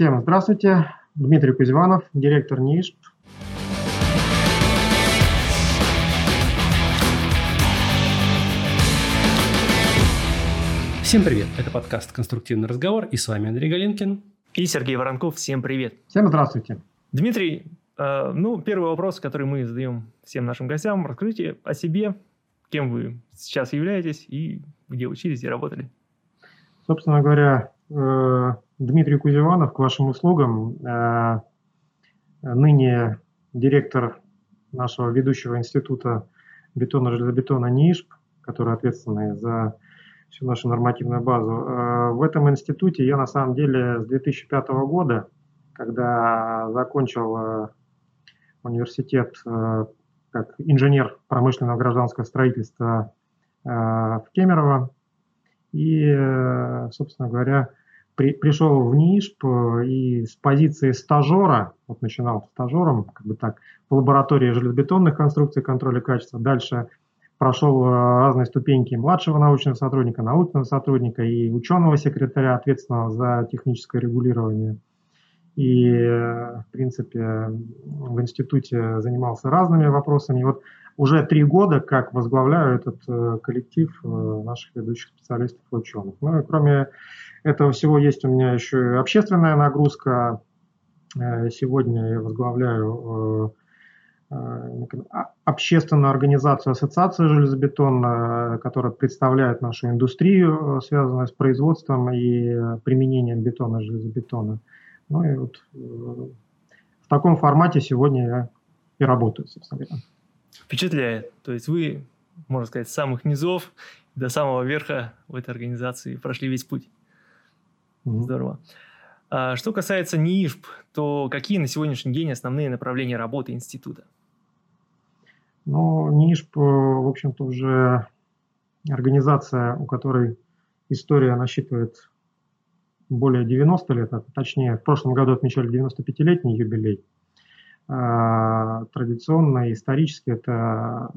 Всем здравствуйте. Дмитрий Кузьванов, директор НИИШП. Всем привет! Это подкаст «Конструктивный разговор» и с вами Андрей Галинкин. И Сергей Воронков. Всем привет! Всем здравствуйте! Дмитрий, э, ну, первый вопрос, который мы задаем всем нашим гостям. Расскажите о себе, кем вы сейчас являетесь и где учились и работали. Собственно говоря, э, Дмитрий Кузеванов, к вашим услугам. Э, ныне директор нашего ведущего института бетона-железобетона НИИШП, который ответственный за всю нашу нормативную базу. Э, в этом институте я на самом деле с 2005 года, когда закончил э, университет как инженер промышленного гражданского строительства в Кемерово, и, собственно говоря, при, пришел в НИИШП и с позиции стажера, вот начинал стажером, как бы так, в лаборатории железобетонных конструкций контроля качества, дальше прошел э, разные ступеньки младшего научного сотрудника, научного сотрудника и ученого секретаря, ответственного за техническое регулирование. И, э, в принципе, в институте занимался разными вопросами. И вот уже три года как возглавляю этот э, коллектив наших ведущих специалистов и ученых. Ну и кроме этого всего есть у меня еще и общественная нагрузка. Э, сегодня я возглавляю э, э, а, общественную организацию Ассоциации железобетона, которая представляет нашу индустрию, связанную с производством и применением бетона, железобетона. Ну и вот в таком формате сегодня я и работаю, собственно говоря. Впечатляет. То есть вы, можно сказать, с самых низов до самого верха в этой организации прошли весь путь. Mm-hmm. Здорово. А, что касается НИИШП, то какие на сегодняшний день основные направления работы института? Ну, НИИШП, в общем-то, уже организация, у которой история насчитывает более 90 лет, а точнее, в прошлом году отмечали 95-летний юбилей. А, традиционно, исторически это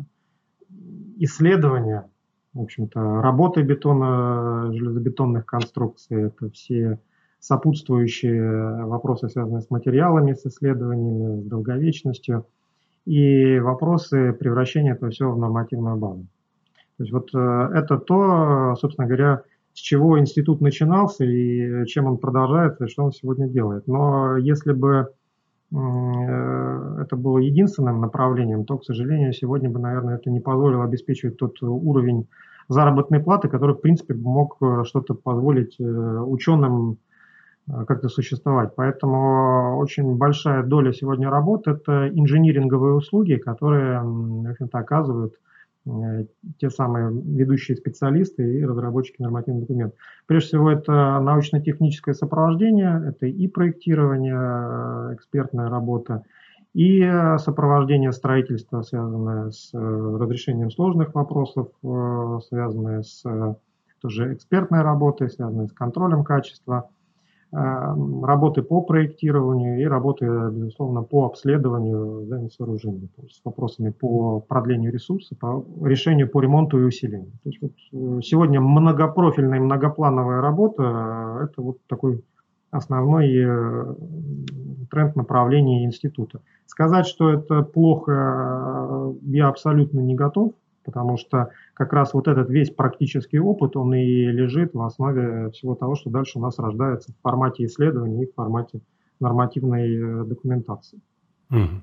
исследования в общем-то, работы бетона, железобетонных конструкций, это все сопутствующие вопросы, связанные с материалами, с исследованиями, с долговечностью, и вопросы превращения этого всего в нормативную базу. То есть вот э, это то, собственно говоря, с чего институт начинался и чем он продолжается, и что он сегодня делает. Но если бы это было единственным направлением, то, к сожалению, сегодня бы, наверное, это не позволило обеспечивать тот уровень заработной платы, который, в принципе, мог э, что-то позволить э, ученым э, как-то существовать. Поэтому очень большая доля сегодня работы – это инжиниринговые услуги, которые, в общем-то, оказывают те самые ведущие специалисты и разработчики нормативных документов. Прежде всего, это научно-техническое сопровождение, это и проектирование, экспертная работа, и э, сопровождение строительства, связанное с э, разрешением сложных вопросов, э, связанное с тоже экспертной работой, связанной с контролем качества, работы по проектированию и работы, безусловно, по обследованию здания сооружений, то есть с вопросами по продлению ресурсов, по решению по ремонту и усилению. То есть вот сегодня многопрофильная многоплановая работа – это вот такой основной тренд направления института. Сказать, что это плохо, я абсолютно не готов, потому что как раз вот этот весь практический опыт, он и лежит в основе всего того, что дальше у нас рождается в формате исследований и в формате нормативной э, документации. Угу.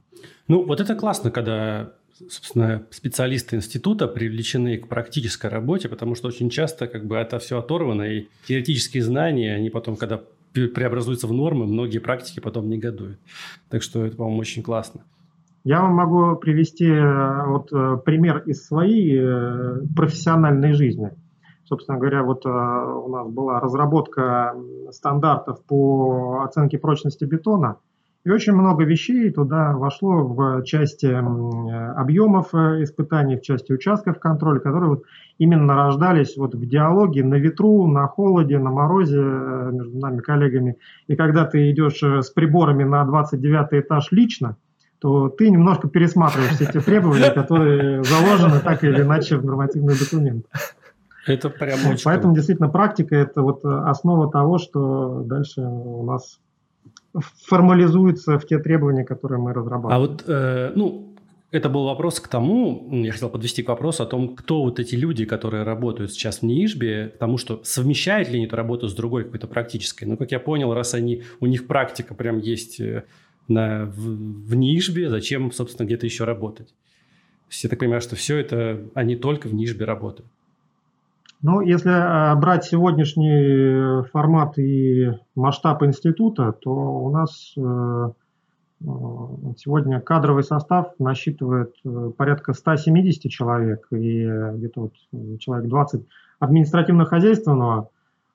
Ну, вот это классно, когда собственно, специалисты института привлечены к практической работе, потому что очень часто как бы это все оторвано, и теоретические знания, они потом, когда преобразуются в нормы, многие практики потом негодуют. Так что это, по-моему, очень классно. Я вам могу привести э, вот э, пример из своей э, профессиональной жизни. Собственно говоря, вот у нас была разработка стандартов по оценке прочности бетона – и очень много вещей туда вошло в части объемов испытаний, в части участков контроля, которые вот именно рождались вот в диалоге на ветру, на холоде, на морозе между нами коллегами. И когда ты идешь с приборами на 29 этаж лично, то ты немножко пересматриваешь все те требования, которые заложены так или иначе в нормативный документ. Это прям очень Поэтому действительно практика – это вот основа того, что дальше у нас формализуется в те требования, которые мы разрабатываем. А вот, э, ну, это был вопрос к тому, я хотел подвести к вопросу о том, кто вот эти люди, которые работают сейчас в НИИШБе, потому что совмещают ли они эту работу с другой какой-то практической. Ну, как я понял, раз они, у них практика прям есть э, на, в, в НИИШБе, зачем, собственно, где-то еще работать? Я так понимаю, что все это, они только в ниишбе работают. Ну, если э, брать сегодняшний формат и масштаб института, то у нас э, сегодня кадровый состав насчитывает э, порядка 170 человек и где-то вот человек 20 административно-хозяйственного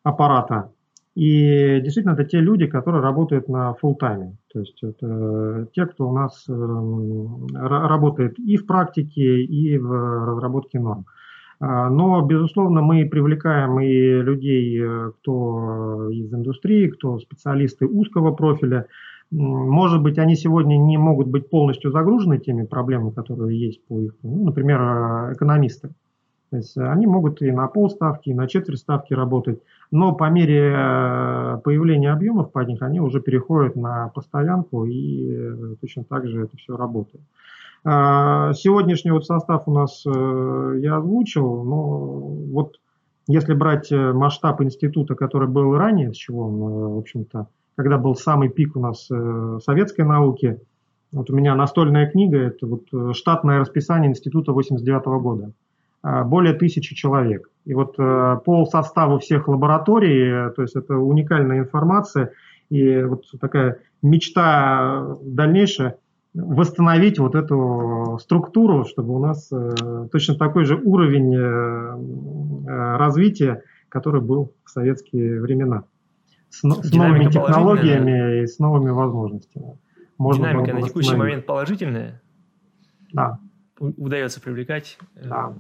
аппарата. И действительно, это те люди, которые работают на full тайме То есть это те, кто у нас работает и в практике, и в разработке норм. А, но, безусловно, мы привлекаем и людей, э, кто из индустрии, кто специалисты узкого профиля. Может быть, они сегодня не могут быть полностью загружены теми проблемами, которые есть по их, ну, например, э, экономисты. То есть они могут и на полставки, и на четверть ставки работать, но по мере э, появления объемов под них они уже переходят на постоянку и точно так же это все работает. А, сегодняшний вот состав у нас э, я озвучил, но вот если брать э, масштаб института, который был ранее, с чего он, э, в общем-то, когда был самый пик у нас советской науки, вот у меня настольная книга, это вот штатное расписание института 89 года. А, более тысячи человек. И вот по составу всех лабораторий, то есть это уникальная информация, и вот такая мечта дальнейшая – восстановить вот эту структуру, чтобы у нас э, точно такой же уровень э, э, развития, который был в советские времена. С, с новыми технологиями и с новыми возможностями. Можно Динамика на текущий момент положительная? Да. Удается привлекать да.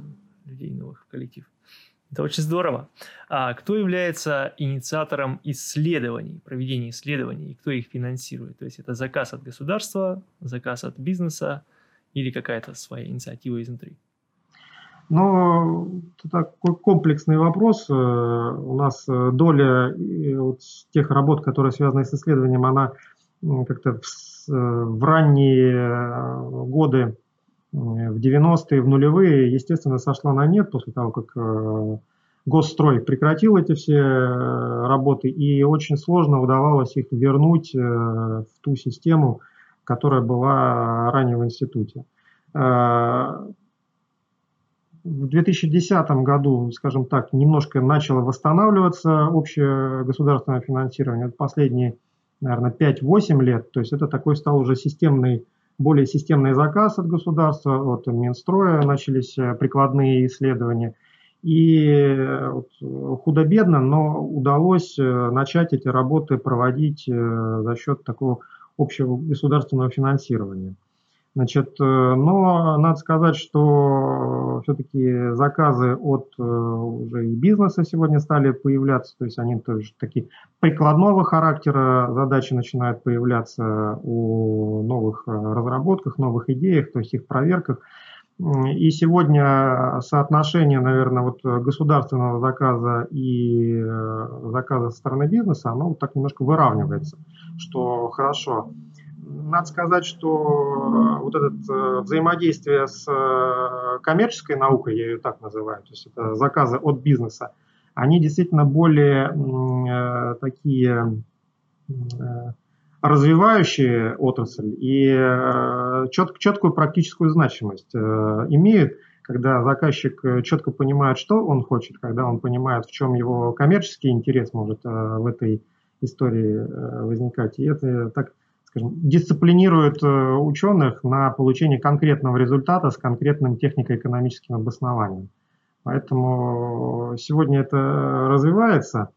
Людей новых в коллектив. Это очень здорово. А кто является инициатором исследований, проведения исследований, и кто их финансирует? То есть это заказ от государства, заказ от бизнеса или какая-то своя инициатива изнутри? Ну, это такой комплексный вопрос. Э, у нас э, доля э, вот тех работ, которые связаны с исследованием, она как-то в, в ранние годы в 90-е, в нулевые, естественно, сошла на нет после того, как э, Госстрой прекратил эти все э, работы, и очень сложно удавалось их вернуть э, в ту систему, которая была ранее в институте. В 2010 году, скажем так, немножко начало восстанавливаться общее государственное финансирование. Последние, наверное, 5-8 лет. То есть это такой стал уже системный более системный заказ от государства, от Минстроя начались э, прикладные исследования. И э, худо-бедно, но удалось э, начать эти работы проводить за счет такого общего государственного финансирования. Значит, но надо сказать, что все-таки заказы от уже и бизнеса сегодня стали появляться, то есть они тоже такие прикладного характера задачи начинают появляться о новых разработках, новых идеях, то есть их проверках. И сегодня соотношение, наверное, вот государственного заказа и заказа со стороны бизнеса, оно вот так немножко выравнивается, что хорошо надо сказать, что э, вот это э, взаимодействие с э, коммерческой наукой, я ее так называю, то есть это заказы от бизнеса, они действительно более такие развивающие отрасль и чет, четкую практическую значимость имеют, когда заказчик четко понимает, что он хочет, когда он понимает, в чем его коммерческий интерес может в этой истории возникать. И это так скажем, дисциплинирует э, ученых на получение конкретного результата с конкретным технико-экономическим обоснованием. Поэтому сегодня это развивается,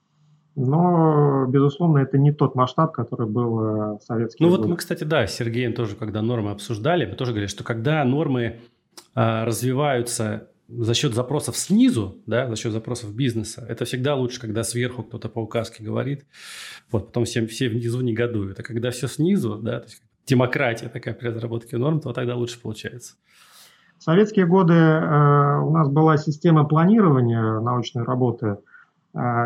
но, безусловно, это не тот масштаб, который был э, в советские Ну годы. вот мы, кстати, да, с Сергеем тоже, когда нормы обсуждали, мы тоже говорили, что когда нормы а, развиваются за счет запросов снизу, да, за счет запросов бизнеса, это всегда лучше, когда сверху кто-то по указке говорит, вот потом все, все внизу негодуют. А когда все снизу, да, то есть демократия такая при разработке норм, то тогда лучше получается. В советские годы э, у нас была система планирования научной работы.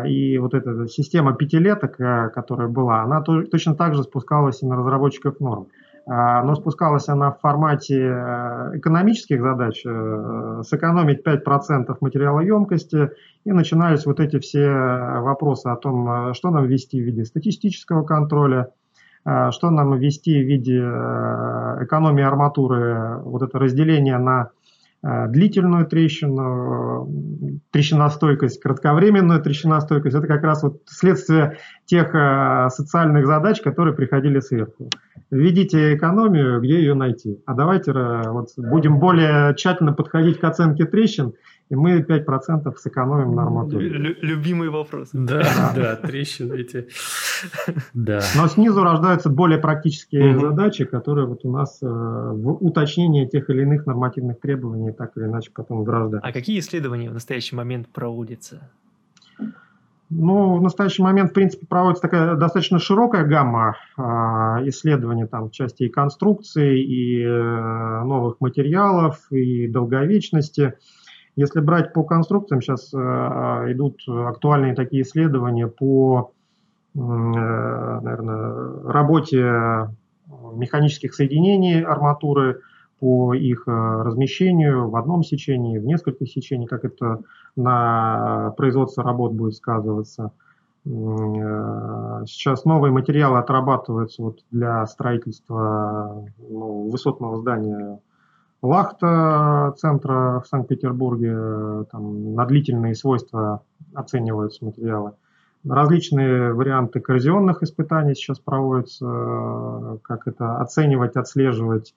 И вот эта система пятилеток, которая была, она точно так же спускалась и на разработчиков норм. А, но спускалась она в формате э, экономических задач, э, сэкономить 5% материалоемкости, и начинались вот эти все вопросы о том, э, что нам ввести в виде статистического контроля, что нам ввести в виде экономии арматуры, вот это разделение на длительную трещину, трещиностойкость, кратковременную трещиностойкость. Это как раз вот следствие тех социальных задач, которые приходили сверху введите экономию, где ее найти. А давайте э, вот, будем более тщательно подходить к оценке трещин, и мы 5% сэкономим на арматуре. Любимый вопрос. Да, да, трещины эти. Да. Но снизу рождаются более практические задачи, которые вот у нас э, в уточнении тех или иных нормативных требований так или иначе потом вграждаются. А какие исследования в настоящий момент проводятся? Ну, в настоящий момент, в принципе, проводится такая достаточно широкая гамма э, исследований там, в части и конструкции, и э, новых материалов, и долговечности. Если брать по конструкциям, сейчас э, идут актуальные такие исследования по, э, наверное, работе механических соединений арматуры, по их э, размещению в одном сечении, в нескольких сечениях, как это на производство работ будет сказываться. Сейчас новые материалы отрабатываются вот для строительства ну, высотного здания Лахта центра в Санкт-Петербурге. Там на длительные свойства оцениваются материалы. Различные варианты коррозионных испытаний сейчас проводятся, как это оценивать, отслеживать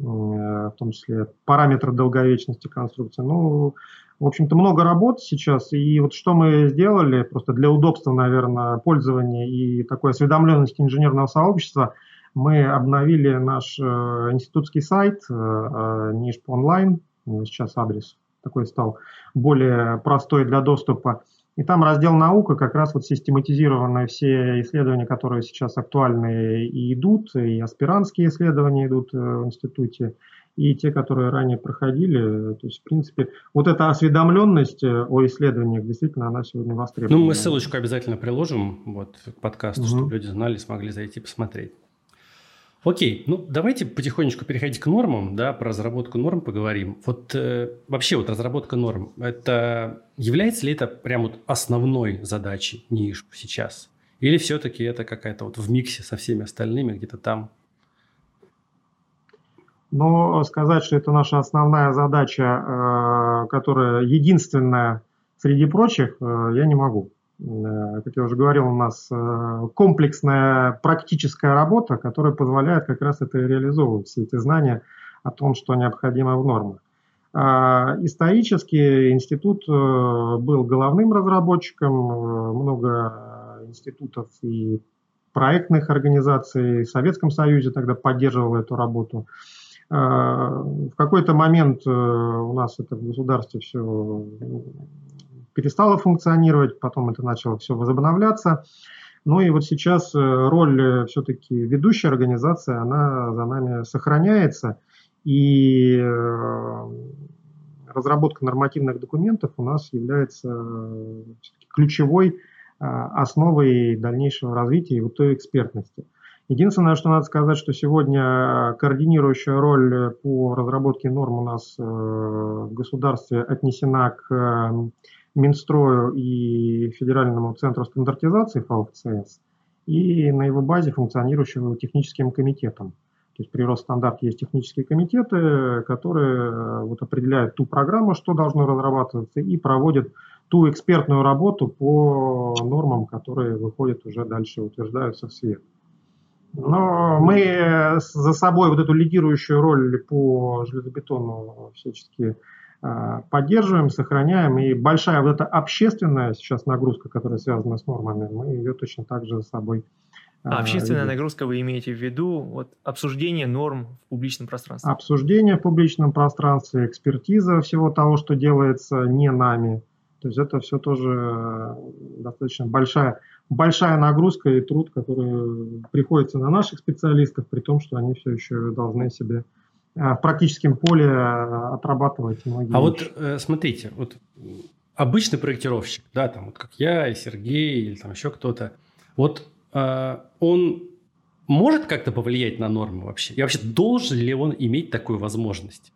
Э, в том числе параметры долговечности конструкции. Ну, в общем-то, много работ сейчас, и вот что мы сделали, просто для удобства, наверное, пользования и такой осведомленности инженерного сообщества, мы обновили наш э, институтский сайт э, э, НИШП онлайн, сейчас адрес такой стал более простой для доступа. И там раздел наука, как раз вот систематизированы все исследования, которые сейчас актуальны и идут, и аспирантские исследования идут в институте, и те, которые ранее проходили. То есть, в принципе, вот эта осведомленность о исследованиях, действительно, она сегодня востребована. Ну, мы ссылочку обязательно приложим вот, к подкасту, угу. чтобы люди знали, смогли зайти посмотреть. Окей, ну давайте потихонечку переходить к нормам, да, про разработку норм поговорим. Вот э, вообще вот разработка норм, это является ли это прям вот основной задачей НИИШ сейчас? Или все-таки это какая-то вот в миксе со всеми остальными где-то там? Но сказать, что это наша основная задача, э, которая единственная среди прочих, э, я не могу. Э, как я уже говорил, у нас э, комплексная практическая работа, которая позволяет как раз это реализовывать, все эти знания о том, что необходимо в нормах. А, исторически институт э, был головным разработчиком, много институтов и проектных организаций в Советском Союзе тогда поддерживал эту работу. В какой-то момент у нас это в государстве все перестало функционировать, потом это начало все возобновляться. Ну и вот сейчас э, роль э, все-таки ведущей организации, она за нами сохраняется. И э, разработка нормативных документов у нас является ключевой основой дальнейшего развития и вот той экспертности. Единственное, что надо сказать, что сегодня координирующая роль по разработке норм у нас в государстве отнесена к Минстрою и Федеральному центру стандартизации ФАУФЦС и на его базе функционирующим техническим комитетом. То есть при Росстандарте есть технические комитеты, которые э, вот определяют ту программу, что должно разрабатываться, и проводят ту экспертную работу по нормам, которые выходят уже дальше, утверждаются в свет. Но мы за собой вот эту лидирующую роль по железобетону всячески поддерживаем, сохраняем. И большая вот эта общественная сейчас нагрузка, которая связана с нормами, мы ее точно так же с собой а, общественная ведем. нагрузка вы имеете в виду вот, обсуждение норм в публичном пространстве? Обсуждение в публичном пространстве, экспертиза всего того, что делается не нами. То есть это все тоже достаточно большая, большая нагрузка и труд, который приходится на наших специалистов, при том, что они все еще должны себе Э, в практическом поле э, отрабатывать многие А вещи. вот э, смотрите, вот обычный проектировщик, да, там вот как я и Сергей или там еще кто-то, вот э, он может как-то повлиять на нормы вообще? И вообще должен ли он иметь такую возможность?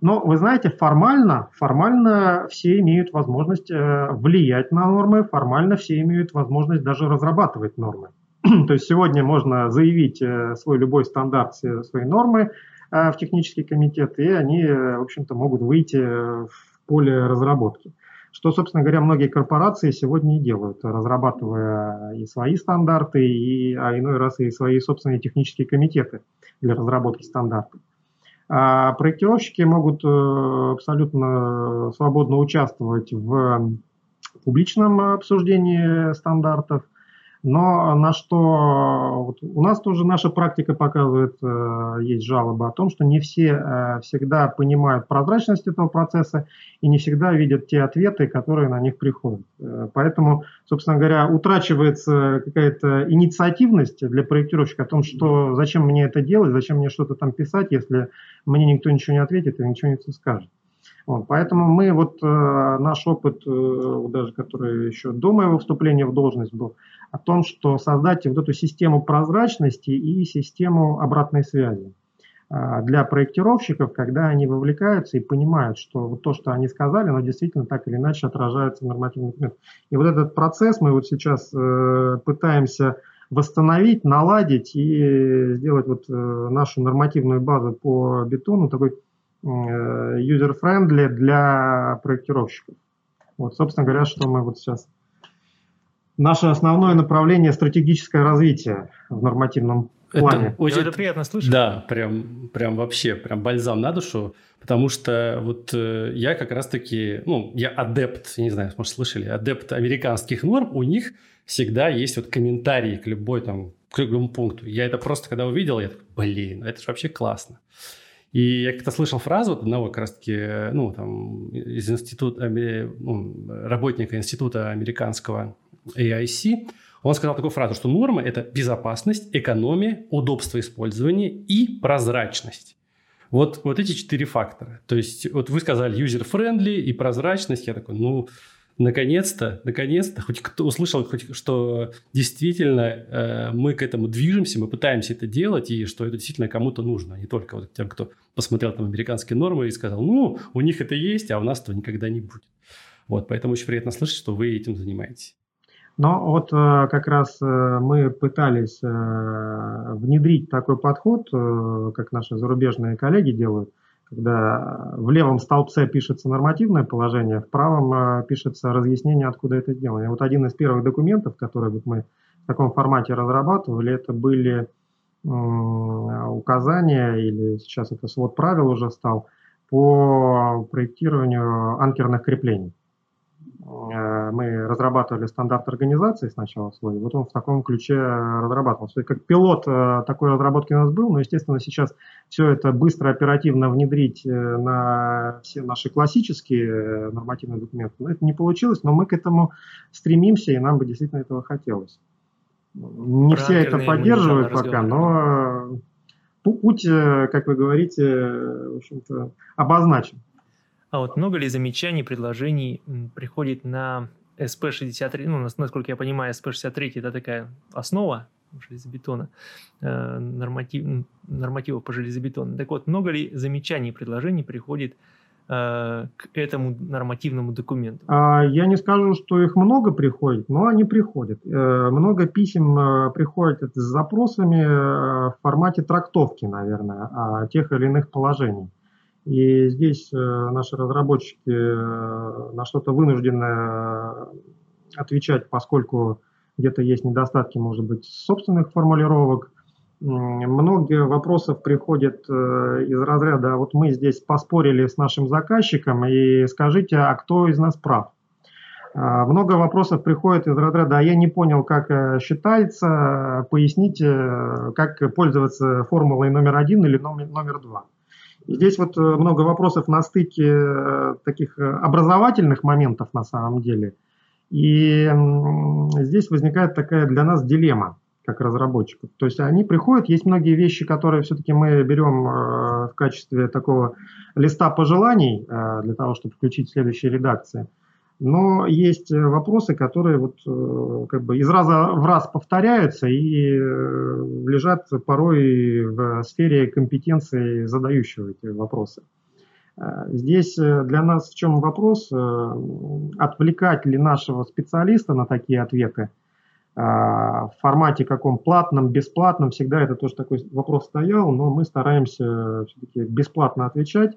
Но вы знаете, формально, формально все имеют возможность э, влиять на нормы, формально все имеют возможность даже разрабатывать нормы. То есть сегодня можно заявить э, свой любой стандарт, свои нормы э, в технический комитет, и они, в общем-то, могут выйти в поле разработки. Что, собственно говоря, многие корпорации сегодня и делают, разрабатывая и свои стандарты, и, а иной раз и свои собственные технические комитеты для разработки стандартов. А проектировщики могут э, абсолютно свободно участвовать в публичном обсуждении стандартов, но на что вот у нас тоже наша практика показывает, э, есть жалобы о том, что не все э, всегда понимают прозрачность этого процесса и не всегда видят те ответы, которые на них приходят. Э, поэтому, собственно говоря, утрачивается какая-то инициативность для проектировщика о том, что зачем мне это делать, зачем мне что-то там писать, если мне никто ничего не ответит и ничего не скажет. Вот, поэтому мы вот э, наш опыт, э, даже который еще до моего вступления в должность был, о том, что создать вот эту систему прозрачности и систему обратной связи э, для проектировщиков, когда они вовлекаются и понимают, что вот то, что они сказали, оно действительно так или иначе отражается в нормативных документах. И вот этот процесс мы вот сейчас э, пытаемся восстановить, наладить и сделать вот э, нашу нормативную базу по бетону такой user-friendly для проектировщиков. Вот, собственно говоря, что мы вот сейчас... Наше основное направление – стратегическое развитие в нормативном плане. Это, очень, это приятно слышать. Да, прям, прям вообще, прям бальзам на душу, потому что вот э, я как раз-таки, ну, я адепт, не знаю, может, слышали, адепт американских норм, у них всегда есть вот комментарии к любой там, к любому пункту. Я это просто, когда увидел, я такой, блин, это же вообще классно. И я как-то слышал фразу от одного как раз-таки, ну, там, из института, ну, работника института американского AIC, он сказал такую фразу, что норма – это безопасность, экономия, удобство использования и прозрачность. Вот, вот эти четыре фактора. То есть, вот вы сказали user-friendly и прозрачность. Я такой, ну, наконец-то, наконец-то, хоть кто услышал, хоть, что действительно э, мы к этому движемся, мы пытаемся это делать, и что это действительно кому-то нужно, а не только вот тем, кто посмотрел там американские нормы и сказал, ну, у них это есть, а у нас этого никогда не будет. Вот, поэтому очень приятно слышать, что вы этим занимаетесь. Но вот э, как раз э, мы пытались э, внедрить такой подход, как наши зарубежные коллеги делают – когда в левом столбце пишется нормативное положение, в правом э, пишется разъяснение, откуда это сделано. И вот один из первых документов, который мы в таком формате разрабатывали, это были указания, или сейчас это свод правил уже стал, по проектированию анкерных креплений. Э, мы разрабатывали стандарт организации сначала свой, вот он в таком ключе разрабатывался. Как пилот э, такой разработки у нас был, но, естественно, сейчас все это быстро, оперативно внедрить э, на все наши классические нормативные документы, ну, это не получилось, но мы к этому стремимся, и нам бы действительно этого хотелось. Не все это поддерживают пока, но путь, как вы говорите, в общем-то, обозначен. А вот много ли замечаний, предложений приходит на СП-63? Ну, насколько я понимаю, СП-63 – это такая основа железобетона, э, норматив, нормативов по железобетону. Так вот, много ли замечаний предложений приходит э, к этому нормативному документу? А, я не скажу, что их много приходит, но они приходят. Э, много писем приходит с запросами в формате трактовки, наверное, тех или иных положений. И здесь э, наши разработчики э, на что-то вынуждены э, отвечать, поскольку где-то есть недостатки, может быть, собственных формулировок. Многие вопросов приходят из разряда, «А вот мы здесь поспорили с нашим заказчиком, и скажите, а кто из нас прав? Много вопросов приходит из разряда, а я не понял, как считается, поясните, как пользоваться формулой номер один или номер, номер два. Здесь вот э, много вопросов на стыке э, таких э, образовательных моментов на самом деле. И здесь возникает такая для нас дилемма. как разработчиков. То есть они приходят, есть многие вещи, которые все-таки мы берем в качестве такого листа пожеланий для того, чтобы включить в следующей редакции. Но есть э, вопросы, которые вот как бы из раза в раз повторяются и лежат порой в сфере компетенции задающего эти вопросы. Здесь для нас в чем вопрос? Отвлекать ли нашего специалиста на такие ответы – а, в формате каком платном, бесплатном, всегда это тоже такой вопрос стоял, но мы стараемся все-таки бесплатно отвечать.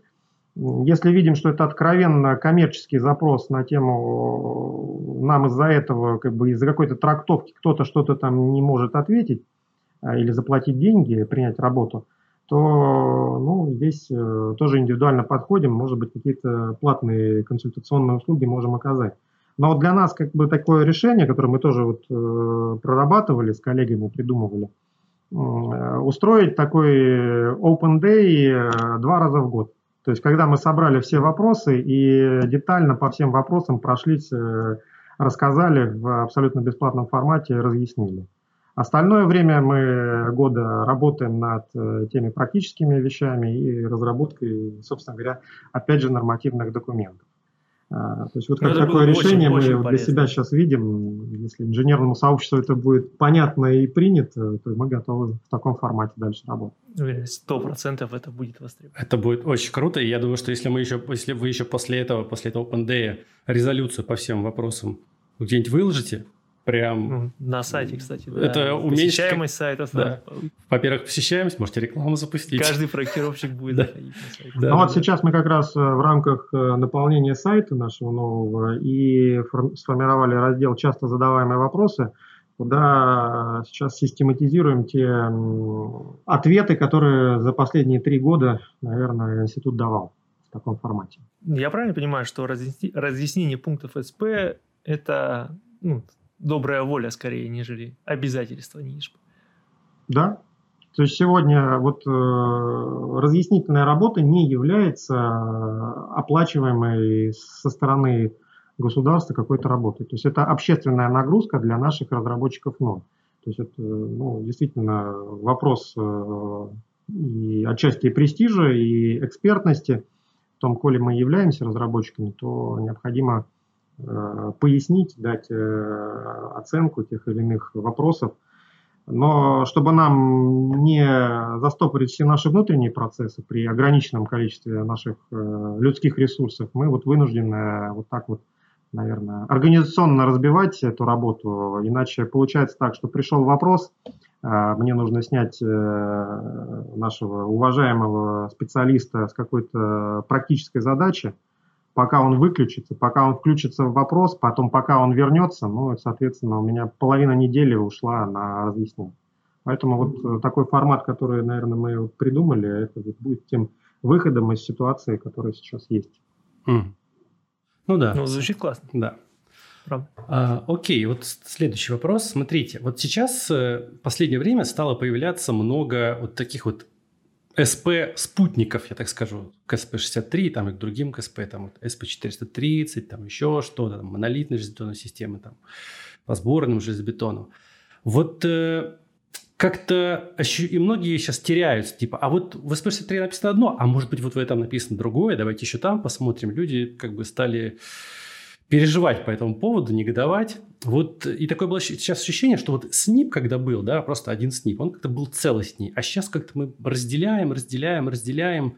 Если видим, что это откровенно коммерческий запрос на тему, нам из-за этого, как бы из-за какой-то трактовки кто-то что-то там не может ответить а, или заплатить деньги, принять работу, то ну, здесь э, тоже индивидуально подходим, может быть, какие-то платные консультационные услуги можем оказать. Но вот для нас как бы такое решение, которое мы тоже вот, э, прорабатывали с коллегами, придумывали, э, устроить такой open day э, два раза в год. То есть, когда мы собрали все вопросы и детально по всем вопросам прошлись, э, рассказали в абсолютно бесплатном формате, разъяснили. Остальное время мы года работаем над э, теми практическими вещами и разработкой, собственно говоря, опять же, нормативных документов. А, то есть вот как такое решение очень, мы очень для себя сейчас видим. Если инженерному сообществу это будет понятно и принято, то мы готовы в таком формате дальше работать. Сто процентов это будет востребовано. Это будет очень круто. И я думаю, что если мы еще, если вы еще после этого, после этого Open Day резолюцию по всем вопросам где-нибудь выложите, Прям... Ну, на сайте, кстати. Да. Это уменьшить... Посещаемость сайта. Да. Во-первых, посещаемость, можете рекламу запустить. Каждый проектировщик будет заходить на сайт. Да, ну вот сейчас мы как раз э, в рамках э, наполнения сайта нашего нового и сформировали раздел «Часто задаваемые вопросы», куда сейчас систематизируем те ответы, которые за последние три года, наверное, институт давал в таком формате. Я правильно понимаю, что разъяснение пунктов СП – это ну, добрая воля скорее, нежели обязательства НИИШП. Да. То есть сегодня вот э, разъяснительная работа не является оплачиваемой со стороны государства какой-то работой. То есть это общественная нагрузка для наших разработчиков норм. То есть это ну, действительно вопрос э, и отчасти и престижа, и экспертности. В том, коли мы являемся разработчиками, то необходимо Э, пояснить, дать э, оценку тех или иных вопросов. Но чтобы нам не застопорить все наши внутренние процессы при ограниченном количестве наших э, людских ресурсов, мы вот вынуждены вот так вот, наверное, организационно разбивать эту работу. Иначе получается так, что пришел вопрос, мне нужно снять нашего уважаемого специалиста с какой-то практической задачи, пока он выключится, пока он включится в вопрос, потом пока он вернется, ну, соответственно, у меня половина недели ушла на разъяснение. Поэтому вот э, такой формат, который, наверное, мы придумали, это вот будет тем выходом из ситуации, которая сейчас есть. Mm. Ну да. Ну, звучит классно. Да. Правда. А, окей, вот следующий вопрос. Смотрите, вот сейчас э, в последнее время стало появляться много вот таких вот СП-спутников, я так скажу, к СП-63, там и к другим к СП, там вот СП-430, там еще что-то, там, монолитные железобетонные системы, там, по сборным железобетону. Вот э, как-то и многие сейчас теряются, типа, а вот в СП-63 написано одно, а может быть вот в этом написано другое, давайте еще там посмотрим. Люди как бы стали переживать по этому поводу, негодовать. Вот и такое было сейчас ощущение, что вот СНИП, когда был, да, просто один СНИП, он как-то был целостней, а сейчас как-то мы разделяем, разделяем, разделяем.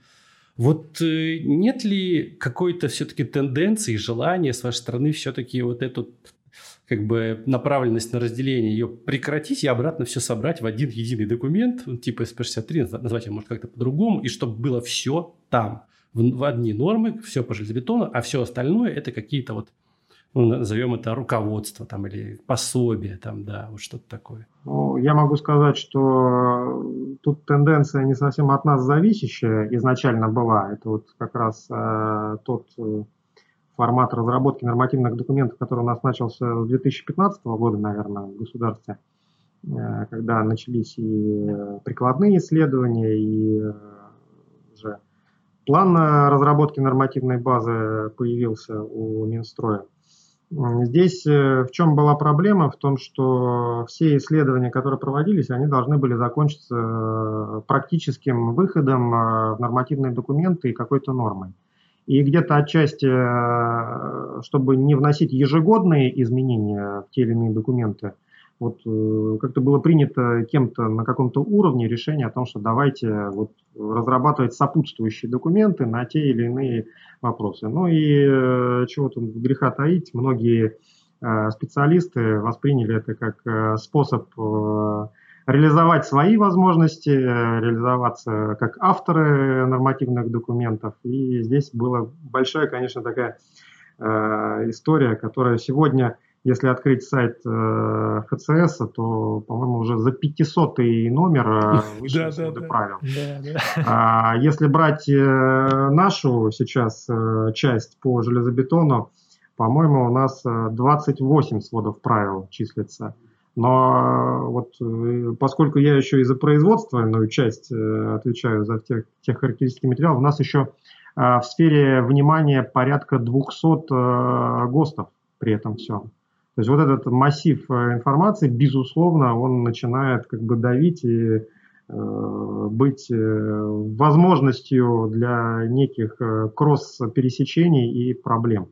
Вот э, нет ли какой-то все-таки тенденции, желания с вашей стороны все-таки вот эту как бы направленность на разделение ее прекратить и обратно все собрать в один единый документ, типа SP63, назвать его может как-то по-другому, и чтобы было все там, в, в одни нормы, все по железобетону, а все остальное это какие-то вот ну, назовем это руководство там, или пособие, там, да, вот что-то такое? Ну, я могу сказать, что тут тенденция не совсем от нас зависящая изначально была. Это вот как раз э, тот э, формат разработки нормативных документов, который у нас начался с 2015 года, наверное, в государстве, э, когда начались и прикладные исследования, и э, план разработки нормативной базы появился у Минстроя. Здесь э, в чем была проблема? В том, что все исследования, которые проводились, они должны были закончиться э, практическим выходом э, в нормативные документы и какой-то нормой. И где-то отчасти, чтобы не вносить ежегодные изменения в те или иные документы, вот как-то было принято кем-то на каком-то уровне решение о том, что давайте вот разрабатывать сопутствующие документы на те или иные вопросы. Ну и э, чего тут греха таить, многие э, специалисты восприняли это как э, способ реализовать свои возможности, реализоваться как авторы нормативных документов. И здесь была большая, конечно, такая история, которая сегодня если открыть сайт э, ФЦС, то, по-моему, уже за 500 номер э, вышли да, да, правил. А если брать э, нашу сейчас э, часть по железобетону, по-моему, у нас 28 сводов правил числится. Но вот поскольку я еще и за производственную часть отвечаю за тех, тех характеристики материалов, у нас еще в сфере внимания порядка 200 ГОСТов при этом всем. То есть вот этот массив э, информации, безусловно, он начинает как бы давить и э, быть э, возможностью для неких э, кросс-пересечений и проблем.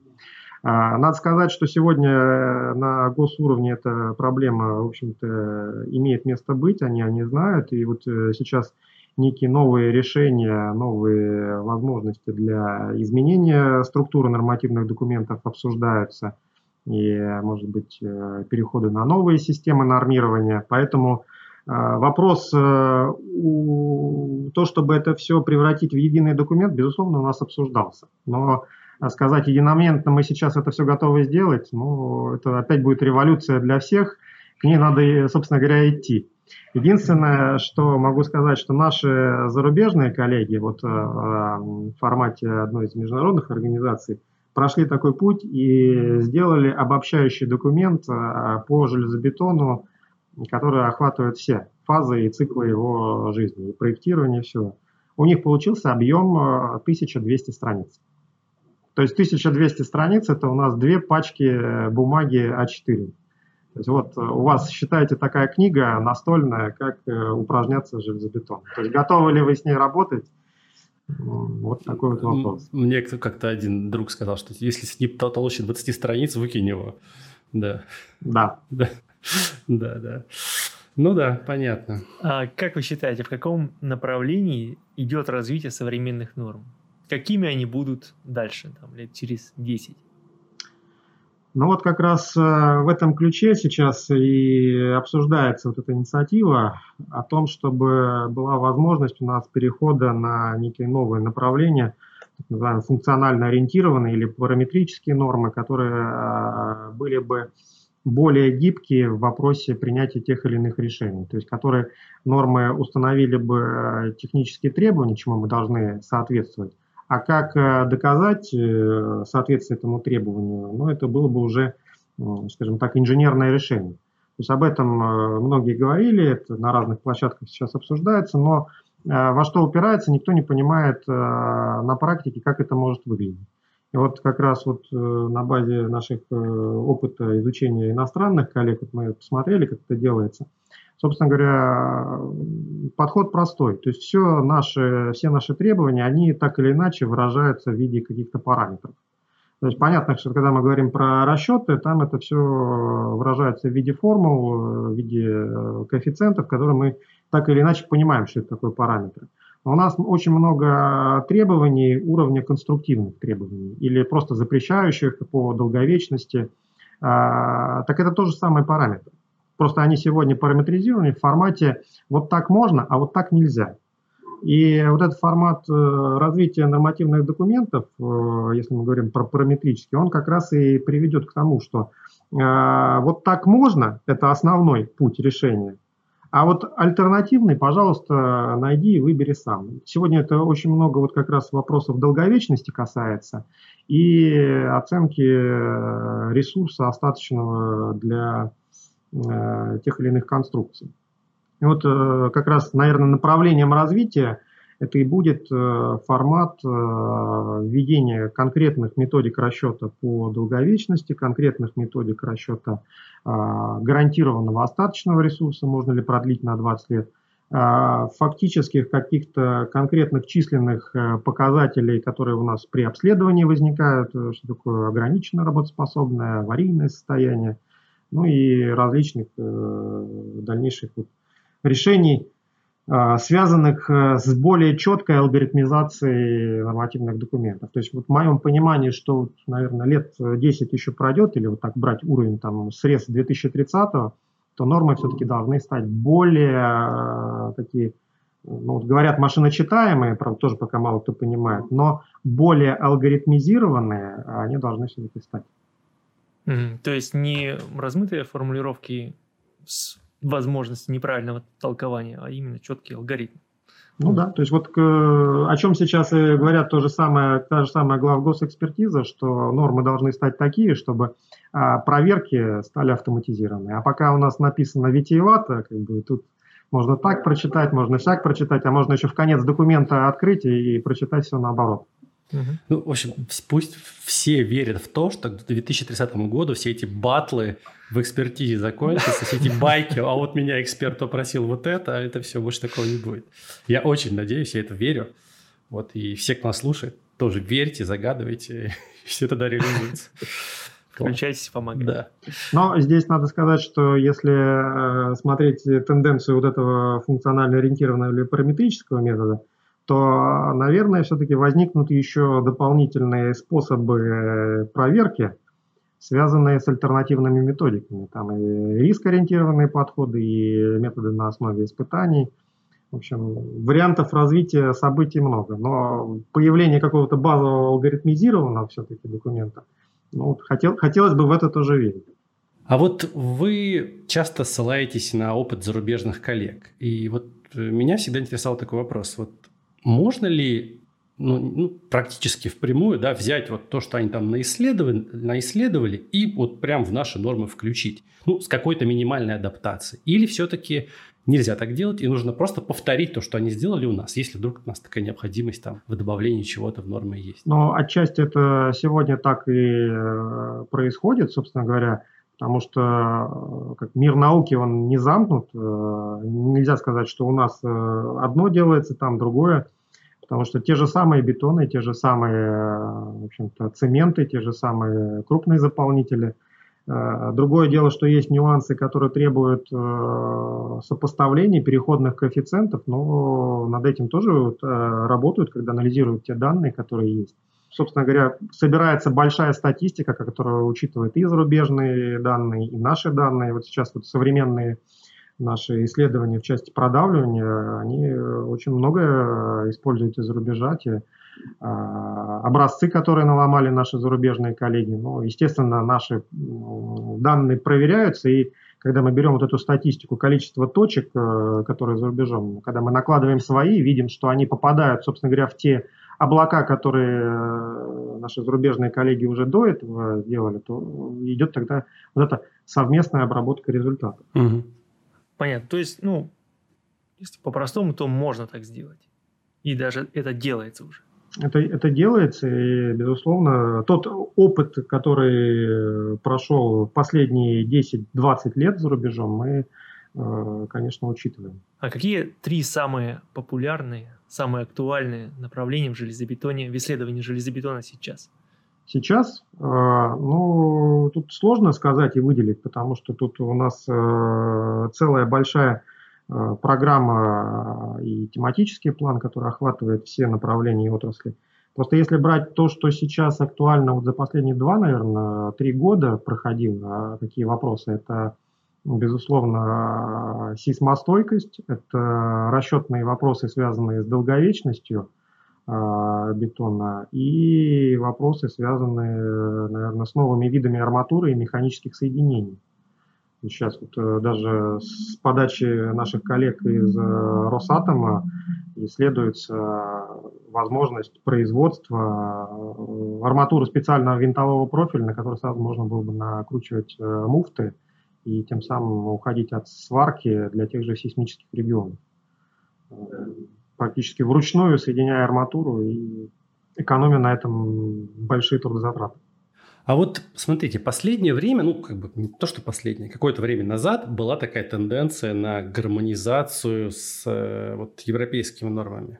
А, надо сказать, что сегодня на госуровне эта проблема, в общем-то, имеет место быть, они они знают, и вот сейчас некие новые решения, новые возможности для изменения структуры нормативных документов обсуждаются – и, может быть, э, переходы на новые системы нормирования. Поэтому э, вопрос, э, то, чтобы это все превратить в единый документ, безусловно, у нас обсуждался. Но сказать единомоментно мы сейчас это все готовы сделать, ну, это опять будет революция для всех, к ней надо, собственно говоря, идти. Единственное, что могу сказать, что наши зарубежные коллеги вот в формате одной из международных организаций – прошли такой путь и сделали обобщающий документ а, по железобетону, который охватывает все фазы и циклы его жизни, и проектирование, все. У них получился объем 1200 а, страниц. То есть 1200 страниц – это у нас две пачки бумаги А4. То есть вот у вас, считаете, такая книга настольная, как э, упражняться в железобетон. То есть готовы ли вы с ней работать? Вот такой вот вопрос. Мне как-то один друг сказал, что если СНИП толще 20 страниц, выкинь его. Да. Да. Да, да. да. Ну да, понятно. А как вы считаете, в каком направлении идет развитие современных норм? Какими они будут дальше, там, лет через 10? Ну вот как раз э, в этом ключе сейчас и обсуждается вот эта инициатива о том, чтобы была возможность у нас перехода на некие новые направления, так называемые функционально ориентированные или параметрические нормы, которые э, были бы более гибкие в вопросе принятия тех или иных решений, то есть которые нормы установили бы э, технические требования, чему мы должны соответствовать, а как э, доказать э, соответствие этому требованию, ну, это было бы уже, скажем так, инженерное решение. То есть об этом э, многие говорили, это на разных площадках сейчас обсуждается, но во что упирается, никто не понимает на практике, как это может выглядеть. И вот как раз вот на базе наших опыта изучения иностранных коллег, вот мы посмотрели, как это делается – собственно говоря, подход простой. То есть все наши, все наши требования, они так или иначе выражаются в виде каких-то параметров. То есть понятно, что когда мы говорим про расчеты, там это все выражается в виде формул, в виде э, коэффициентов, которые мы так или иначе понимаем, что это такое параметры. Но у нас очень много требований уровня конструктивных требований или просто запрещающих по долговечности. А, так это тоже самый параметр. Просто они сегодня параметризированы в формате вот так можно, а вот так нельзя. И вот этот формат э, развития нормативных документов, э, если мы говорим про параметрический, он как раз и приведет к тому, что э, вот так можно, это основной путь решения, а вот альтернативный, пожалуйста, найди и выбери сам. Сегодня это очень много вот как раз вопросов долговечности касается и оценки ресурса остаточного для Э, тех или иных конструкций. И вот э, как раз, наверное, направлением развития это и будет э, формат введения конкретных методик расчета по долговечности, конкретных методик расчета гарантированного остаточного ресурса, можно ли продлить на 20 лет, фактических каких-то конкретных численных показателей, которые у нас при обследовании возникают, что такое ограниченное работоспособное, аварийное состояние, ну и различных дальнейших решений а, связанных э, с более четкой алгоритмизацией нормативных документов. То есть вот в моем понимании, что, наверное, лет 10 еще пройдет, или вот так брать уровень там срез 2030 то нормы все-таки должны стать более э, такие, ну, вот говорят, машиночитаемые, правда, тоже пока мало кто понимает, но более алгоритмизированные они должны все-таки стать. Mm-hmm. То есть не размытые формулировки с возможности неправильного толкования, а именно четкий алгоритм. Ну да, то есть вот к, о чем сейчас и говорят то же самое, та же самая главгосэкспертиза, что нормы должны стать такие, чтобы а, проверки стали автоматизированы. А пока у нас написано витиевато, как бы тут можно так прочитать, можно всяк прочитать, а можно еще в конец документа открыть и, и прочитать все наоборот. Ну, в общем, пусть все верят в то, что к 2030 году все эти батлы в экспертизе закончатся, все эти байки, а вот меня эксперт попросил вот это, а это все, больше такого не будет. Я очень надеюсь, я это верю. Вот, и все, кто нас слушает, тоже верьте, загадывайте, и все тогда реализуется. Включайтесь, помогайте. Да. Но здесь надо сказать, что если э, смотреть тенденцию вот этого функционально ориентированного или параметрического метода, то, наверное, все-таки возникнут еще дополнительные способы э, проверки, связанные с альтернативными методиками. Там и риск-ориентированные подходы, и методы на основе испытаний. В общем, вариантов развития событий много. Но появление какого-то базового алгоритмизированного все-таки документа, ну, хотел, хотелось бы в это тоже верить. А вот вы часто ссылаетесь на опыт зарубежных коллег. И вот меня всегда интересовал такой вопрос. Вот можно ли ну, ну, практически впрямую да, взять вот то, что они там наисследовали, наисследовали, и вот прям в наши нормы включить. Ну, с какой-то минимальной адаптацией. Или все-таки нельзя так делать, и нужно просто повторить то, что они сделали у нас, если вдруг у нас такая необходимость там в добавлении чего-то в нормы есть. Но отчасти это сегодня так и э, происходит, собственно говоря, потому что э, как мир науки, он не замкнут. Э, нельзя сказать, что у нас одно делается, там другое. Потому что те же самые бетоны, те же самые в общем-то, цементы, те же самые крупные заполнители. Э, другое дело, что есть нюансы, которые требуют э, сопоставления переходных коэффициентов, но над этим тоже э, работают, когда анализируют те данные, которые есть. Собственно говоря, собирается большая статистика, которая учитывает и зарубежные данные, и наши данные. Вот сейчас вот современные наши исследования в части продавливания, они очень много используют из-за рубежа, те а, образцы, которые наломали наши зарубежные коллеги. Ну, естественно, наши данные проверяются, и когда мы берем вот эту статистику, количество точек, э, которые за рубежом, когда мы накладываем свои, видим, что они попадают, собственно говоря, в те облака, которые э, наши зарубежные коллеги уже до этого делали, то идет тогда вот эта совместная обработка результатов. Угу. Понятно. То есть, ну, если по-простому, то можно так сделать. И даже это делается уже. Это, это делается, и, безусловно, тот опыт, который прошел последние 10-20 лет за рубежом, мы, э, конечно, учитываем. А какие три самые популярные, самые актуальные направления в железобетоне, в исследовании железобетона сейчас? Сейчас, э, ну, тут сложно сказать и выделить, потому что тут у нас э, целая большая э, программа и тематический план, который охватывает все направления и отрасли. Просто если брать то, что сейчас актуально вот за последние два, наверное, три года проходило, такие вопросы, это, безусловно, сейсмостойкость, это расчетные вопросы, связанные с долговечностью – а, бетона и вопросы, связанные, наверное, с новыми видами арматуры и механических соединений. Сейчас вот э, даже с подачи наших коллег из э, Росатома исследуется возможность производства э, арматуры специального винтового профиля, на который сразу можно было бы накручивать муфты и тем самым уходить от сварки для тех же сейсмических регионов. практически вручную, соединяя арматуру и экономя на этом большие трудозатраты. А вот смотрите, последнее время, ну как бы не то, что последнее, какое-то время назад была такая тенденция на гармонизацию с э, вот, европейскими нормами.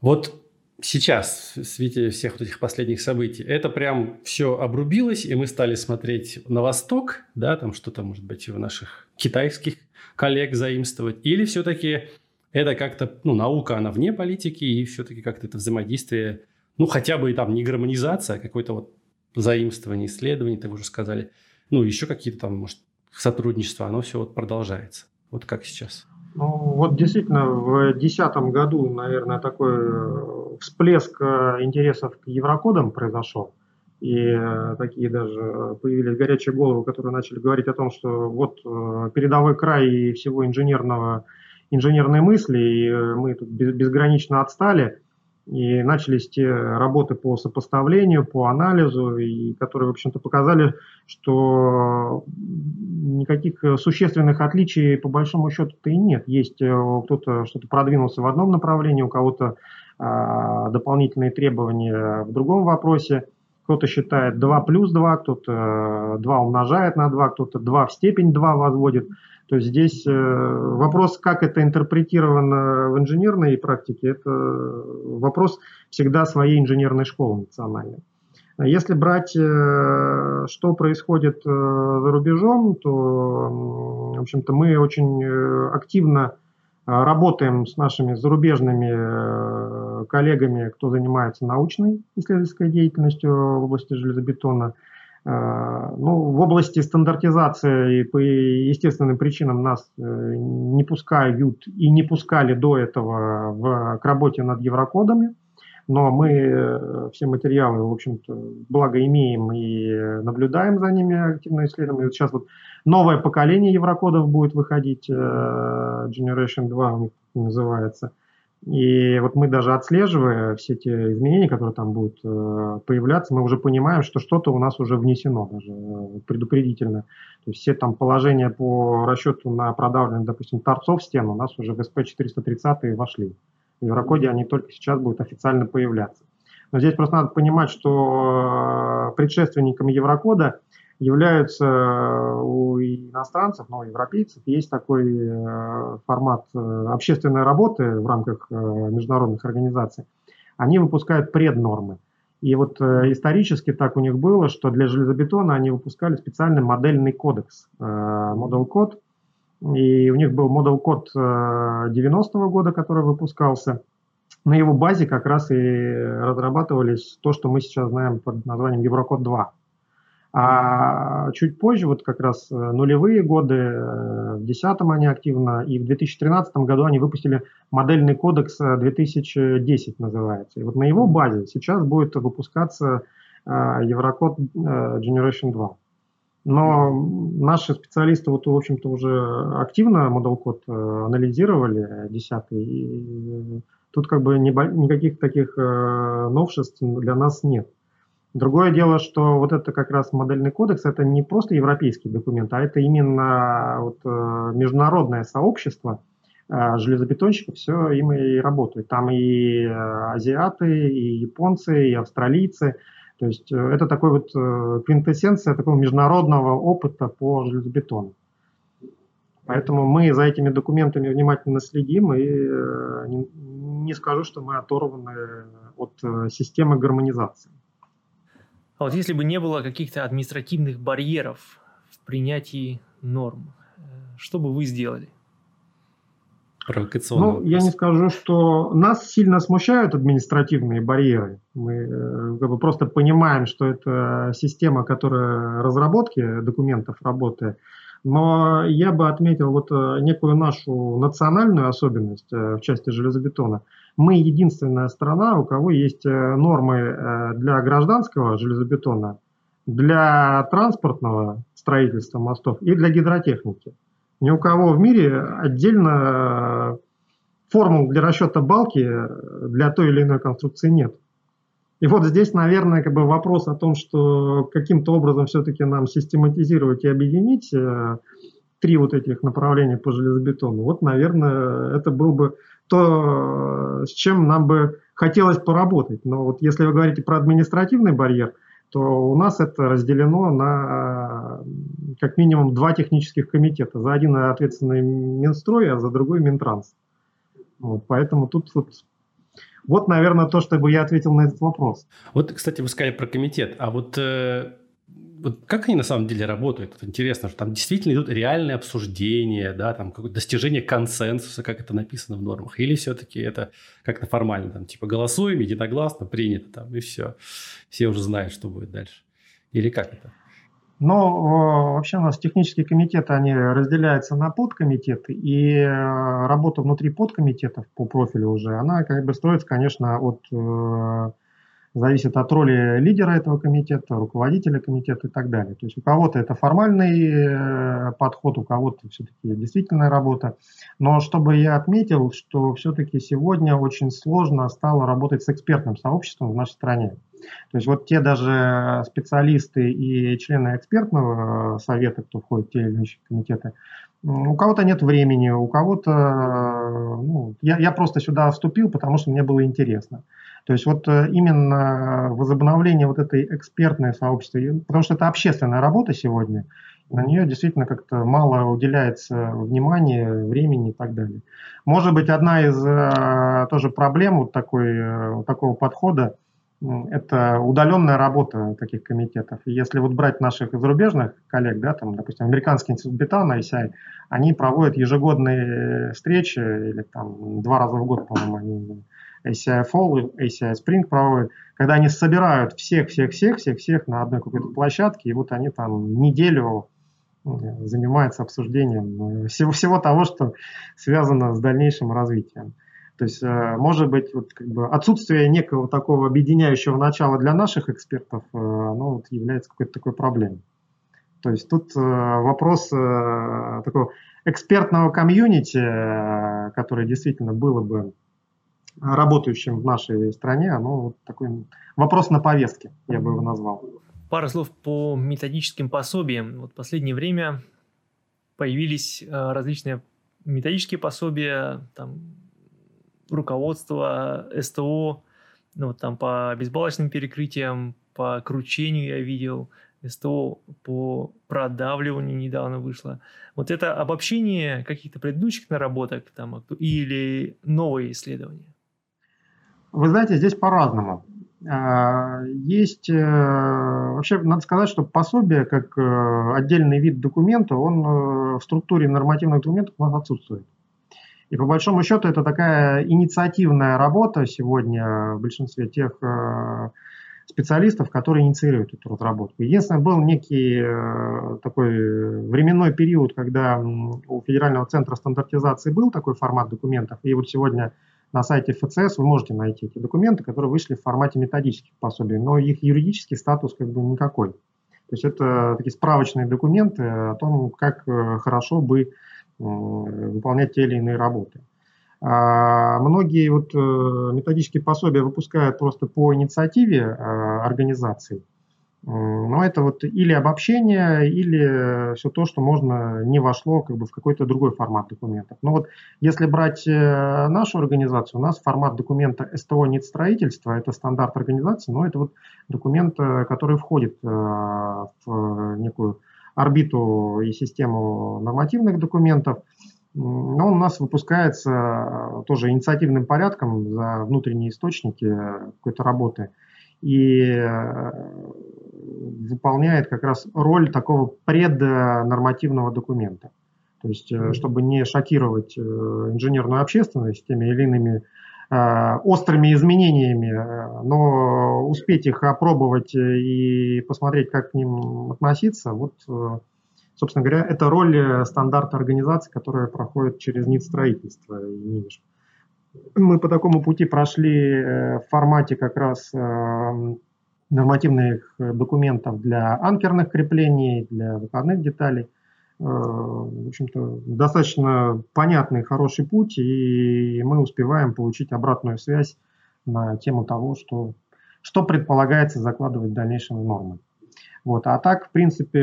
Вот сейчас, в свете всех вот этих последних событий, это прям все обрубилось, и мы стали смотреть на восток, да, там что-то, может быть, у наших китайских коллег заимствовать, или все-таки это как-то, ну, наука, она вне политики, и все-таки как-то это взаимодействие, ну, хотя бы там не гармонизация, а какой-то вот заимствование, исследований, ты уже сказали, ну, еще какие-то там, может, сотрудничества, оно все вот продолжается. Вот как сейчас? Ну, вот действительно, в 2010 году, наверное, такой э, всплеск э, интересов к еврокодам произошел. И э, такие даже появились горячие головы, которые начали говорить о том, что вот передовой край всего инженерного, инженерной мысли, и мы тут безгранично отстали и начались те работы по сопоставлению, по анализу, и которые, в общем-то, показали, что никаких существенных отличий по большому счету-то и нет. Есть э, кто-то что-то продвинулся в одном направлении, у кого-то а, дополнительные требования в другом вопросе. Кто-то считает 2 плюс 2, кто-то 2 умножает на 2, кто-то 2 в степень 2 возводит. То есть здесь э, вопрос, как это интерпретировано в инженерной практике, это вопрос всегда своей инженерной школы национальной. Если брать, э, что происходит э, за рубежом, то, в общем-то, мы очень активно работаем с нашими зарубежными коллегами, кто занимается научной исследовательской деятельностью в области железобетона – ну, в области стандартизации по естественным причинам нас э, не пускают и не пускали до этого в, к работе над еврокодами, но мы э, все материалы, в общем-то, благо имеем и наблюдаем за ними, активно исследуем. И вот сейчас вот новое поколение еврокодов будет выходить, Generation 2 у них называется – и вот мы даже отслеживая все те изменения, которые там будут э, появляться, мы уже понимаем, что что-то у нас уже внесено даже э, предупредительно. То есть все там положения по расчету на продавливание, допустим, торцов стен у нас уже в SP430 вошли. В Еврокоде они только сейчас будут официально появляться. Но здесь просто надо понимать, что э, предшественником Еврокода являются э, у иностранцев, но европейцев, есть такой э, формат э, общественной работы в рамках международных организаций. Они выпускают преднормы. И вот исторически так у них было, что для железобетона они выпускали специальный модельный кодекс, Model код. И у них был Model код 90-го года, который выпускался. На его базе как раз и разрабатывались то, что мы сейчас знаем под названием Еврокод 2. А чуть позже, вот как раз э, нулевые годы, э, в 2010 они активно, и в 2013 году они выпустили модельный кодекс 2010 э, называется. И вот на его базе сейчас будет выпускаться Еврокод Generation 2. Но наши специалисты, вот, в общем-то, уже активно модел код анализировали 10 и тут как бы никаких таких новшеств для нас нет. Другое дело, что вот это как раз модельный кодекс, это не просто европейский документ, а это именно вот, э, международное сообщество э, железобетонщиков, все им и работают. Там и э, азиаты, и японцы, и австралийцы. То есть это такой вот квинтэссенция такого международного опыта по железобетону. Поэтому мы за этими документами внимательно следим и не скажу, что мы оторваны от системы гармонизации. А вот если бы не было каких-то административных барьеров в принятии норм, э, что бы вы сделали? Ну, я не скажу, что нас сильно смущают административные барьеры. Мы э, как бы, просто понимаем, что это система, которая разработки документов работает. Но я бы отметил вот э, некую нашу национальную особенность в части железобетона – мы единственная страна, у кого есть э, нормы э, для гражданского железобетона, для транспортного строительства мостов и для гидротехники. Ни у кого в мире отдельно э, формул для расчета балки для той или иной конструкции нет. И вот здесь, наверное, как бы вопрос о том, что каким-то образом все-таки нам систематизировать и объединить три вот этих направления по железобетону. Вот, наверное, это был бы то, с чем нам бы хотелось поработать. Но вот если вы говорите про административный барьер, то у нас это разделено на как минимум два технических комитета. За один ответственный Минстрой, а за другой Минтранс. Вот, поэтому тут вот вот, наверное, то, чтобы я ответил на этот вопрос. Вот, кстати, вы сказали про комитет. А вот, э, вот как они на самом деле работают? Вот интересно, что там действительно идут реальные обсуждения, да, там какое-то достижение консенсуса, как это написано в нормах, или все-таки это как-то формально, там, типа голосуем, единогласно, принято, там, и все. Все уже знают, что будет дальше. Или как это? Но вообще у нас технические комитеты, они разделяются на подкомитеты, и э, работа внутри подкомитетов по профилю уже, она как бы строится, конечно, от э, зависит от роли лидера этого комитета, руководителя комитета и так далее. То есть у кого-то это формальный э, подход, у кого-то все-таки действительная работа. Но чтобы я отметил, что все-таки сегодня очень сложно стало работать с экспертным сообществом в нашей стране. То есть вот те даже специалисты и члены экспертного э, совета, кто входит в те или иные комитеты, у кого-то нет времени, у кого-то... Ну, я, я просто сюда вступил, потому что мне было интересно. То есть вот э, именно возобновление вот этой экспертной сообщества, потому что это общественная работа сегодня, на нее действительно как-то мало уделяется внимания, времени и так далее. Может быть, одна из э, тоже проблем вот такой, вот такого подхода – это удаленная работа таких комитетов. Если вот брать наших зарубежных коллег, да, там, допустим, американский институт бетона, ICI, они проводят ежегодные встречи, или там два раза в год, по-моему, они ACI Fall, ACI Spring проводят, когда они собирают всех-всех-всех, всех-всех на одной какой-то площадке, и вот они там неделю занимаются обсуждением э, всего, всего того, что связано с дальнейшим развитием. То есть, э, может быть, вот как бы отсутствие некого такого объединяющего начала для наших экспертов, э, оно вот является какой-то такой проблемой. То есть тут э, вопрос такого экспертного комьюнити, которое действительно было бы работающим в нашей стране, оно вот такой вопрос на повестке, я бы его назвал. Пара слов по методическим пособиям. Вот в последнее время появились различные методические пособия, там руководство СТО, ну, там по безбалочным перекрытиям, по кручению я видел, СТО по продавливанию недавно вышло. Вот это обобщение каких-то предыдущих наработок там, или новые исследования? Вы знаете, здесь по-разному. А, есть, э, вообще надо сказать, что пособие как э, отдельный вид документа, он э, в структуре нормативных документов у нас отсутствует. И по большому счету это такая инициативная работа сегодня в большинстве тех э, специалистов, которые инициируют эту разработку. Единственное, был некий э, такой временной период, когда у Федерального центра стандартизации был такой формат документов, и вот сегодня на сайте ФЦС вы можете найти эти документы, которые вышли в формате методических пособий, но их юридический статус как бы никакой. То есть это такие справочные документы о том, как э, хорошо бы выполнять те или иные работы. А многие вот э, методические пособия выпускают просто по инициативе э, организаций. Но это вот или обобщение, или все то, что можно не вошло как бы в какой-то другой формат документов. Но вот если брать нашу организацию, у нас формат документа СТО НИТ строительства, это стандарт организации, но это вот документ, который входит в некую орбиту и систему нормативных документов. Но он у нас выпускается э, тоже инициативным порядком за внутренние источники какой-то работы и э, выполняет как раз роль такого преднормативного документа. То есть, э, чтобы не шокировать инженерную общественность теми или иными Э, острыми изменениями, э, но успеть их опробовать и посмотреть, как к ним относиться, вот, э, собственно говоря, это роль стандарта организации, которая проходит через НИД строительства и Мы по такому пути прошли в формате как раз нормативных документов для анкерных креплений, для выходных деталей – Э, в общем-то, достаточно понятный, хороший путь, и мы успеваем получить обратную связь на тему того, что, что предполагается закладывать в дальнейшем в нормы. Вот. А так, в принципе,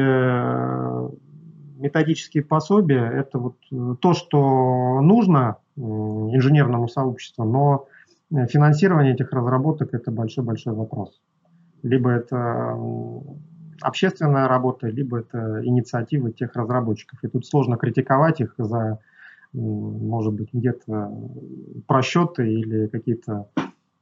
методические пособия – это вот то, что нужно инженерному сообществу, но финансирование этих разработок – это большой-большой вопрос. Либо это общественная работа, либо это инициативы тех разработчиков. И тут сложно критиковать их за, может быть, где-то просчеты или какие-то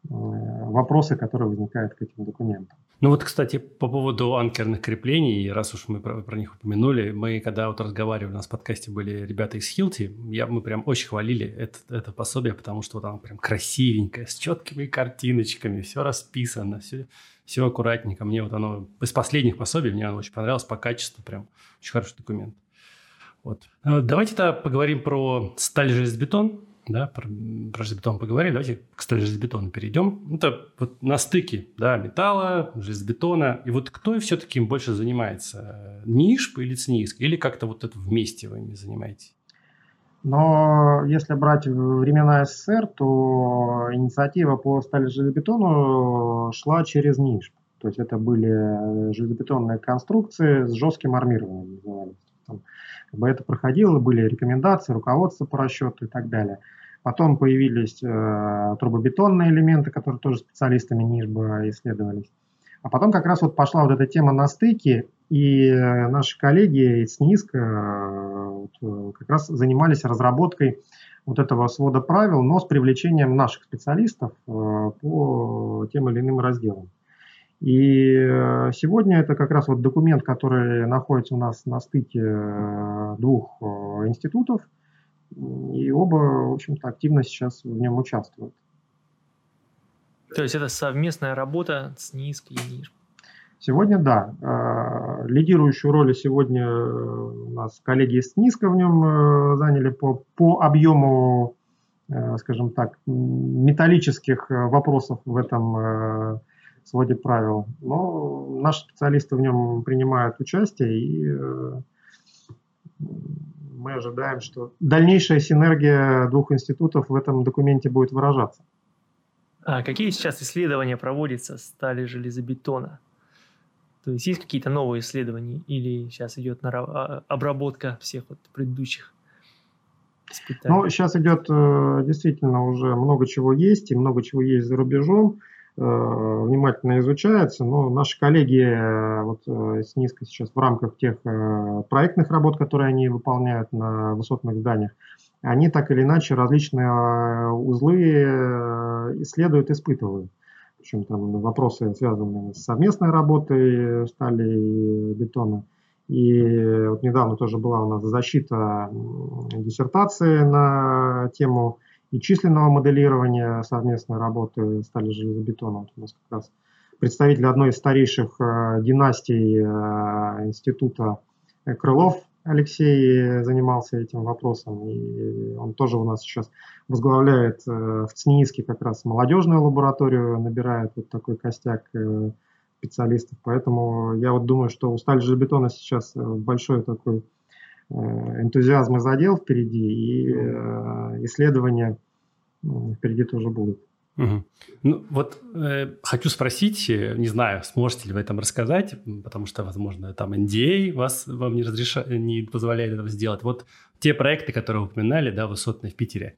вопросы, которые возникают к этим документам. Ну вот, кстати, по поводу анкерных креплений, раз уж мы про, про них упомянули, мы когда вот разговаривали, у нас в подкасте были ребята из Хилти, я, мы прям очень хвалили это, это пособие, потому что там прям красивенькое, с четкими картиночками, все расписано, все, все аккуратненько. Мне вот оно из последних пособий, мне оно очень понравилось по качеству, прям очень хороший документ. Вот. Э, давайте тогда поговорим про сталь железобетон да, про, про железобетон поговорили, давайте к железобетону перейдем. Это вот на стыке, да, металла, железобетона. И вот кто все-таки им больше занимается? НИШП или ЦНИИСК? Или как-то вот это вместе вы ими занимаетесь? Но если брать времена СССР, то инициатива по стали железобетону шла через НИШП. То есть это были железобетонные конструкции с жестким армированием, назывались. Там, как бы это проходило, были рекомендации, руководство по расчету и так далее. Потом появились э, трубобетонные элементы, которые тоже специалистами НИЖБа исследовались. А потом как раз вот пошла вот эта тема на стыке, и наши коллеги из НИСК э, вот, э, как раз занимались разработкой вот этого свода правил, но с привлечением наших специалистов э, по тем или иным разделам. И э, сегодня это как раз вот документ, который находится у нас на стыке э, двух э, институтов, и оба, в общем-то, активно сейчас в нем участвуют. То есть это совместная работа с НИСК и НИЖ? Сегодня да. Лидирующую роль сегодня у нас коллеги из НИСКа в нем заняли по, по объему, скажем так, металлических вопросов в этом своде правил. Но наши специалисты в нем принимают участие, и э, мы ожидаем, что дальнейшая синергия двух институтов в этом документе будет выражаться. А какие сейчас исследования проводятся стали железобетона? То есть есть какие-то новые исследования или сейчас идет а, обработка всех вот предыдущих испытаний? Ну, сейчас идет э, действительно уже много чего есть, и много чего есть за рубежом. Э, внимательно изучается, но наши коллеги э, вот э, с низко сейчас в рамках тех проектных работ, которые они выполняют на высотных зданиях, они так или иначе различные узлы исследуют, испытывают. Причем там вопросы, связанные с совместной работой стали и бетона. И вот недавно тоже была у нас защита диссертации на тему и численного моделирования совместной работы стали железобетона. Вот у нас как раз представитель одной из старейших э, династий э, института Крылов Алексей занимался этим вопросом, и он тоже у нас сейчас возглавляет э, в ЦНИИСКе как раз молодежную лабораторию, набирает вот такой костяк э, специалистов. Поэтому я вот думаю, что у стали железобетона сейчас большой такой Э, энтузиазм и задел впереди, и э, исследования впереди тоже будут. Угу. Ну, вот э, хочу спросить, э, не знаю, сможете ли вы этом рассказать, потому что, возможно, там NDA вас вам не, разреша... не позволяет этого сделать. Вот те проекты, которые вы упоминали, да, высотные в Питере.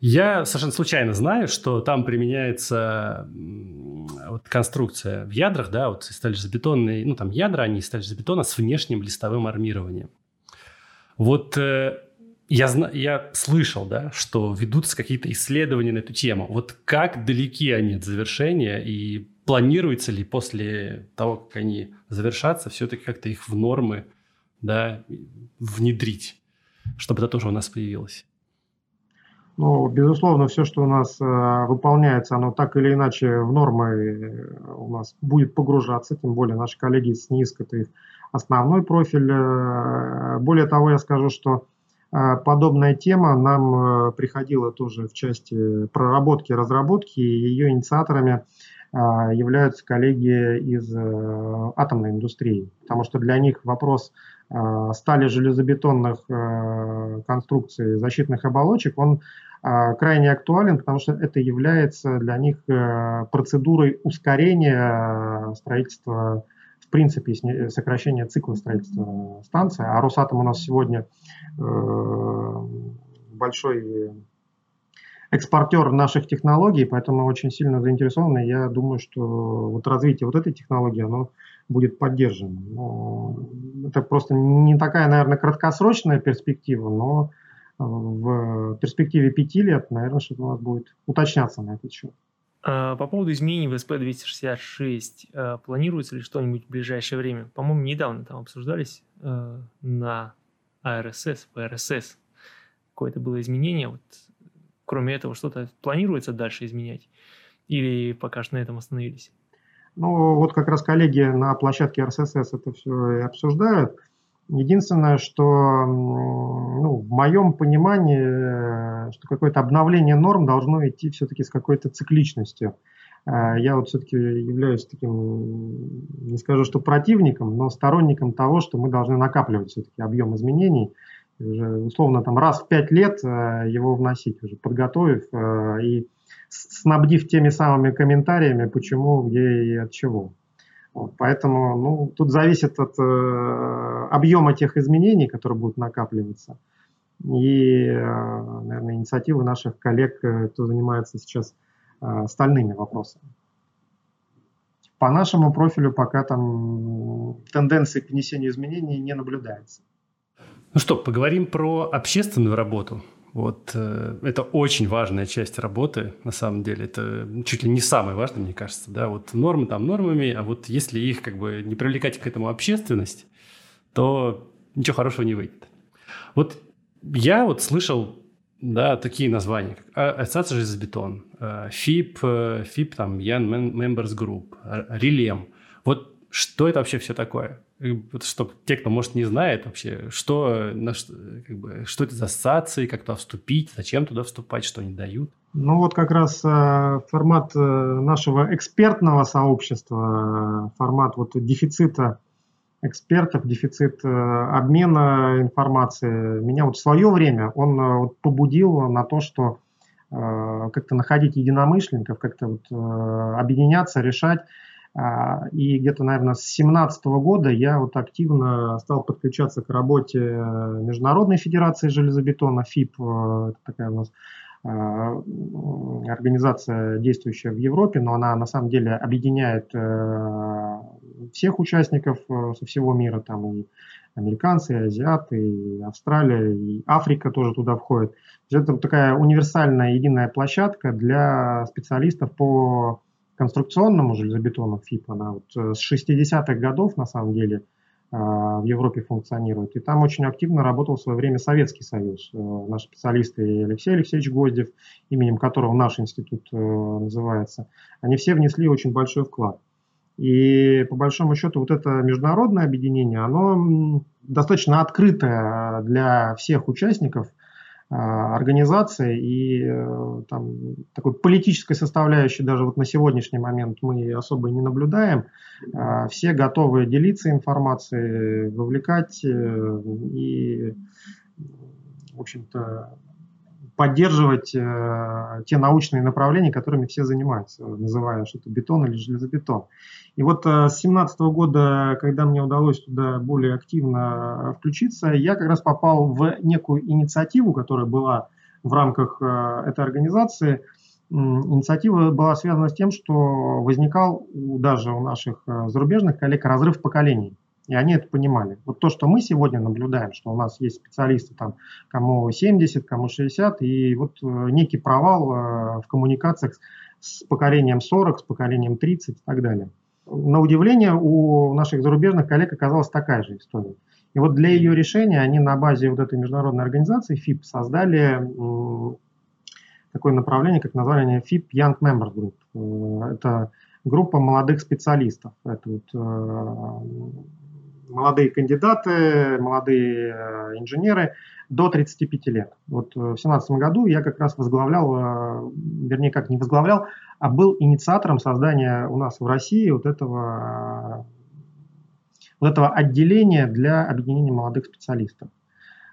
Я совершенно случайно знаю, что там применяется вот конструкция в ядрах, да, вот сталь-железобетонные, ну, там ядра, они из сталь-железобетона с внешним листовым армированием. Вот э, я, я слышал, да, что ведутся какие-то исследования на эту тему. Вот как далеки они от завершения и планируется ли после того, как они завершатся, все-таки как-то их в нормы да, внедрить, чтобы это тоже у нас появилось? Ну, безусловно, все, что у нас э, выполняется, оно так или иначе в нормы э, у нас будет погружаться, тем более наши коллеги с НИСК, это их основной профиль. Э, более того, я скажу, что э, подобная тема нам э, приходила тоже в части проработки, разработки, и ее инициаторами являются коллеги из атомной индустрии, потому что для них вопрос стали железобетонных конструкций защитных оболочек, он крайне актуален, потому что это является для них процедурой ускорения строительства в принципе сокращение цикла строительства станции. А Росатом у нас сегодня большой экспортер наших технологий, поэтому очень сильно заинтересованы. Я думаю, что вот развитие вот этой технологии, оно будет поддержано. Но это просто не такая, наверное, краткосрочная перспектива, но в перспективе пяти лет, наверное, что-то у нас будет уточняться на этот счет. А, по поводу изменений в СП-266, а, планируется ли что-нибудь в ближайшее время? По-моему, недавно там обсуждались а, на АРСС, ПРСС. Какое-то было изменение. Вот, кроме этого, что-то планируется дальше изменять? Или пока что на этом остановились? Ну, вот как раз коллеги на площадке РССС это все и обсуждают. Единственное, что ну, в моем понимании, что какое-то обновление норм должно идти все-таки с какой-то цикличностью. Э, я вот все-таки являюсь таким, не скажу, что противником, но сторонником того, что мы должны накапливать все-таки объем изменений, уже условно там раз в пять лет э, его вносить, уже подготовив э, и снабдив теми самыми комментариями, почему, где и от чего. Вот, поэтому ну, тут зависит от э, объема тех изменений, которые будут накапливаться, и, э, наверное, инициативы наших коллег, э, кто занимается сейчас э, стальными вопросами. По нашему профилю пока там тенденции к внесению изменений не наблюдается. Ну что, поговорим про общественную работу. Вот э, это очень важная часть работы, на самом деле. Это чуть ли не самое важное, мне кажется. Да? Вот нормы там нормами, а вот если их как бы не привлекать к этому общественность, то ничего хорошего не выйдет. Вот я вот слышал да, такие названия, как Ассоциация железобетон, ФИП, ФИП, там, Young Members Group, Релем. Вот что это вообще все такое? Чтобы те, кто, может, не знает вообще, что, на, как бы, что это за ассоциации, как туда вступить, зачем туда вступать, что они дают. Ну вот как раз э, формат э, нашего экспертного сообщества, э, формат вот дефицита экспертов, дефицит э, обмена информацией, меня вот в свое время он э, вот побудил на то, что э, как-то находить единомышленников, как-то вот, э, объединяться, решать и где-то, наверное, с 2017 года я вот активно стал подключаться к работе Международной Федерации железобетона, ФИП, э, это такая у нас а, организация, действующая в Европе, но она на самом деле объединяет э, всех участников э, со всего мира, там и американцы, и азиаты, и Австралия, и Африка тоже туда входит. Это такая универсальная единая площадка для специалистов по конструкционному железобетону ФИП, она вот э, с 60-х годов на самом деле э, в Европе функционирует. И там очень активно работал в свое время Советский Союз. Э, наши специалисты Алексей Алексеевич Гвоздев, именем которого наш институт называется, они все внесли очень большой вклад. И по большому счету вот это международное объединение, оно достаточно открытое для всех участников – а, организации и э, там, такой политической составляющей даже вот на сегодняшний момент мы особо не наблюдаем. А, все готовы делиться информацией, вовлекать э, и, в общем-то, поддерживать э, те научные направления, которыми все занимаются, называя что-то бетон или железобетон. И вот э, с 2017 года, когда мне удалось туда более активно включиться, я как раз попал в некую инициативу, которая была в рамках э, этой организации. Инициатива была связана с тем, что возникал даже у наших э, зарубежных коллег разрыв поколений. И они это понимали. Вот то, что мы сегодня наблюдаем, что у нас есть специалисты, там, кому 70, кому 60, и вот э, некий провал э, в коммуникациях с поколением 40, с поколением 30 и так далее. На удивление у наших зарубежных коллег оказалась такая же история. И вот для ее решения они на базе вот этой международной организации ФИП создали такое направление, как название ФИП Young Members Group. Э, это группа молодых специалистов. Это вот молодые кандидаты, молодые э, инженеры до 35 лет. Вот э, в 2017 году я как раз возглавлял, э, вернее, как не возглавлял, а был инициатором создания у нас в России вот этого, вот этого отделения для объединения молодых специалистов.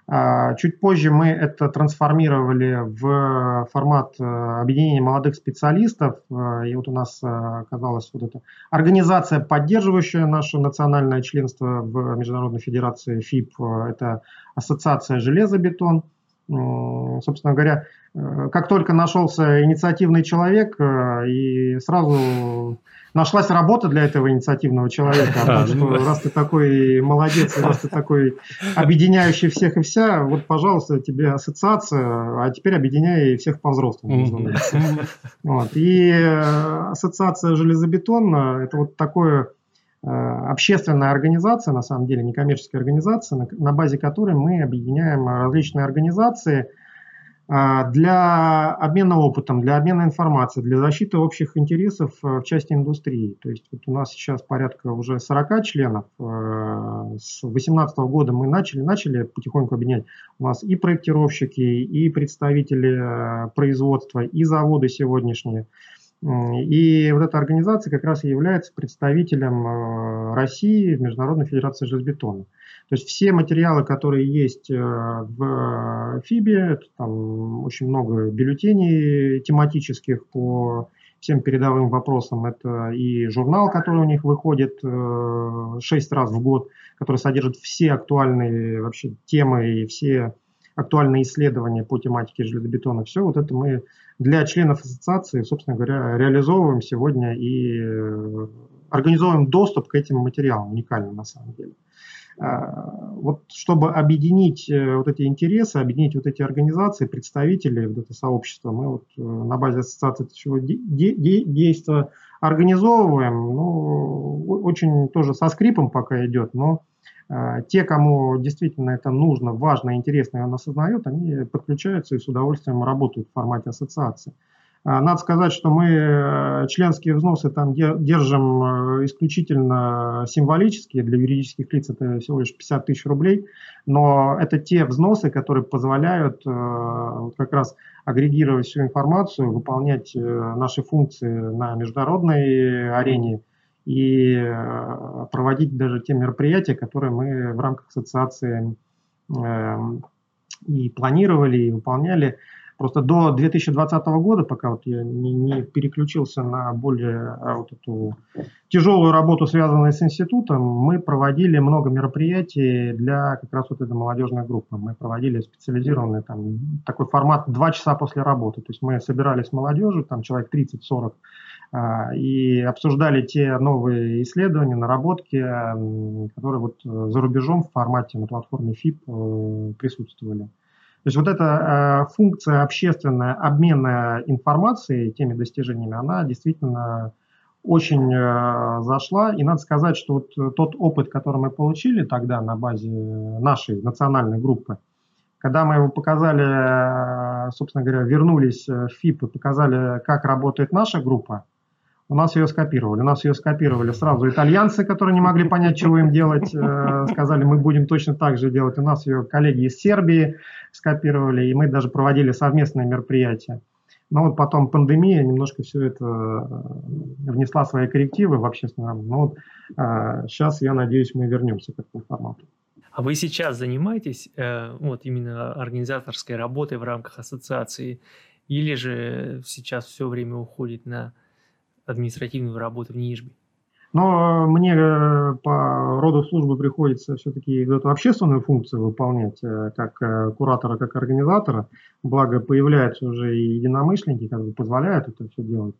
А, чуть позже мы это трансформировали в формат э, объединения молодых специалистов. Э, и вот у нас э, оказалась вот эта организация, поддерживающая наше национальное членство в Международной Федерации ФИП. Это Ассоциация «Железобетон». Собственно говоря, как только нашелся инициативный человек, и сразу нашлась работа для этого инициативного человека. А, что, раз ты такой молодец, раз ты такой объединяющий всех и вся, вот, пожалуйста, тебе ассоциация, а теперь объединяй всех по-взрослому. Вот. И э, ассоциация железобетон – это вот такое э, общественная организация, на самом деле, некоммерческая организация, на, на базе которой мы объединяем различные организации – для обмена опытом, для обмена информацией, для защиты общих интересов э, в части индустрии. То есть вот у нас сейчас порядка уже 40 членов. Э, с 2018 года мы начали, начали потихоньку объединять. У нас и проектировщики, и представители э, производства, и заводы сегодняшние. И вот эта организация как раз и является представителем России в Международной Федерации железобетона. То есть все материалы, которые есть э, в ФИБе, там очень много бюллетеней тематических по всем передовым вопросам. Это и журнал, который у них выходит э, шесть раз в год, который содержит все актуальные вообще темы и все актуальные исследования по тематике железобетона. Все вот это мы для членов ассоциации, собственно говоря, реализовываем сегодня и э, организовываем доступ к этим материалам, уникальным на самом деле. А, вот чтобы объединить э, вот эти интересы, объединить вот эти организации, представители вот это сообщества, мы вот э, на базе ассоциации чего действия организовываем, ну, очень тоже со скрипом пока идет, но а, те, кому действительно это нужно, важно, интересно, и он осознает, они подключаются и с удовольствием работают в формате ассоциации. А, надо сказать, что мы э, членские взносы там держим э, исключительно символические, для юридических лиц это всего лишь 50 тысяч рублей, но это те взносы, которые позволяют э, как раз агрегировать всю информацию, выполнять наши функции на международной арене и проводить даже те мероприятия, которые мы в рамках ассоциации эм, и планировали, и выполняли. Просто до 2020 года, пока вот я не, не переключился на более а, вот эту тяжелую работу, связанную с институтом, мы проводили много мероприятий для как раз вот этой молодежной группы. Мы проводили специализированный там такой формат два часа после работы. То есть мы собирались с молодежью, там человек 30-40, а, и обсуждали те новые исследования, наработки, которые вот за рубежом в формате на платформе ФИП э, присутствовали. То есть вот эта э, функция общественная обмена информацией, теми достижениями, она действительно очень э, зашла. И надо сказать, что вот э, тот опыт, который мы получили тогда на базе нашей национальной группы, когда мы его показали, э, собственно говоря, вернулись в ФИП и показали, как работает наша группа, у нас ее скопировали. У нас ее скопировали сразу итальянцы, которые не могли понять, чего им делать. Э, сказали, мы будем точно так же делать. У нас ее коллеги из Сербии скопировали, и мы даже проводили совместные мероприятия. Но вот потом пандемия немножко все это э, внесла свои коррективы в общественном. Но вот сейчас, э, я надеюсь, мы вернемся к этому формату. А вы сейчас занимаетесь вот именно организаторской работой в рамках ассоциации, или же сейчас все время уходит на административную работу в Нижбе? Но мне э, по роду службы приходится все-таки эту общественную функцию выполнять, э, как э, куратора, как организатора. Благо появляются уже и единомышленники, которые позволяют это все делать.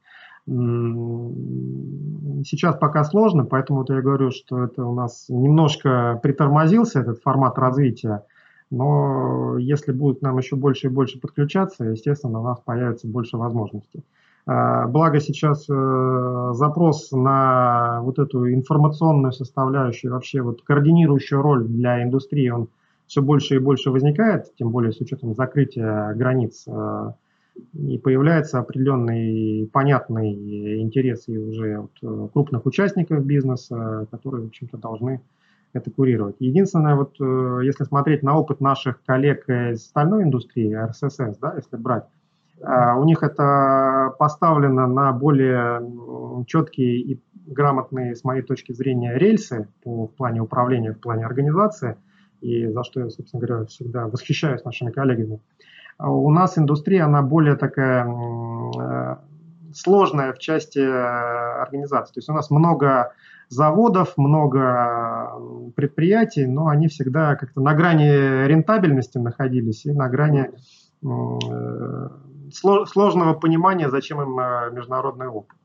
Сейчас пока сложно, поэтому я говорю, что это у нас немножко притормозился этот формат развития. Но если будет нам еще больше и больше подключаться, естественно, у нас появится больше возможностей. А, благо сейчас э, запрос на вот эту информационную составляющую, вообще вот координирующую роль для индустрии, он все больше и больше возникает, тем более с учетом закрытия границ. Э, и появляется определенный понятный интерес и уже от э, крупных участников бизнеса, которые, в общем-то, должны это курировать. Единственное, вот если смотреть на опыт наших коллег из стальной индустрии, РССС, да, если брать, у них это поставлено на более четкие и грамотные, с моей точки зрения, рельсы по, в плане управления, в плане организации. и за что я, собственно говоря, всегда восхищаюсь нашими коллегами. А у нас индустрия, она более такая э, сложная в части организации. То есть у нас много заводов, много предприятий, но они всегда как-то на грани рентабельности находились и на грани э, сложного понимания, зачем им э, международный опыт.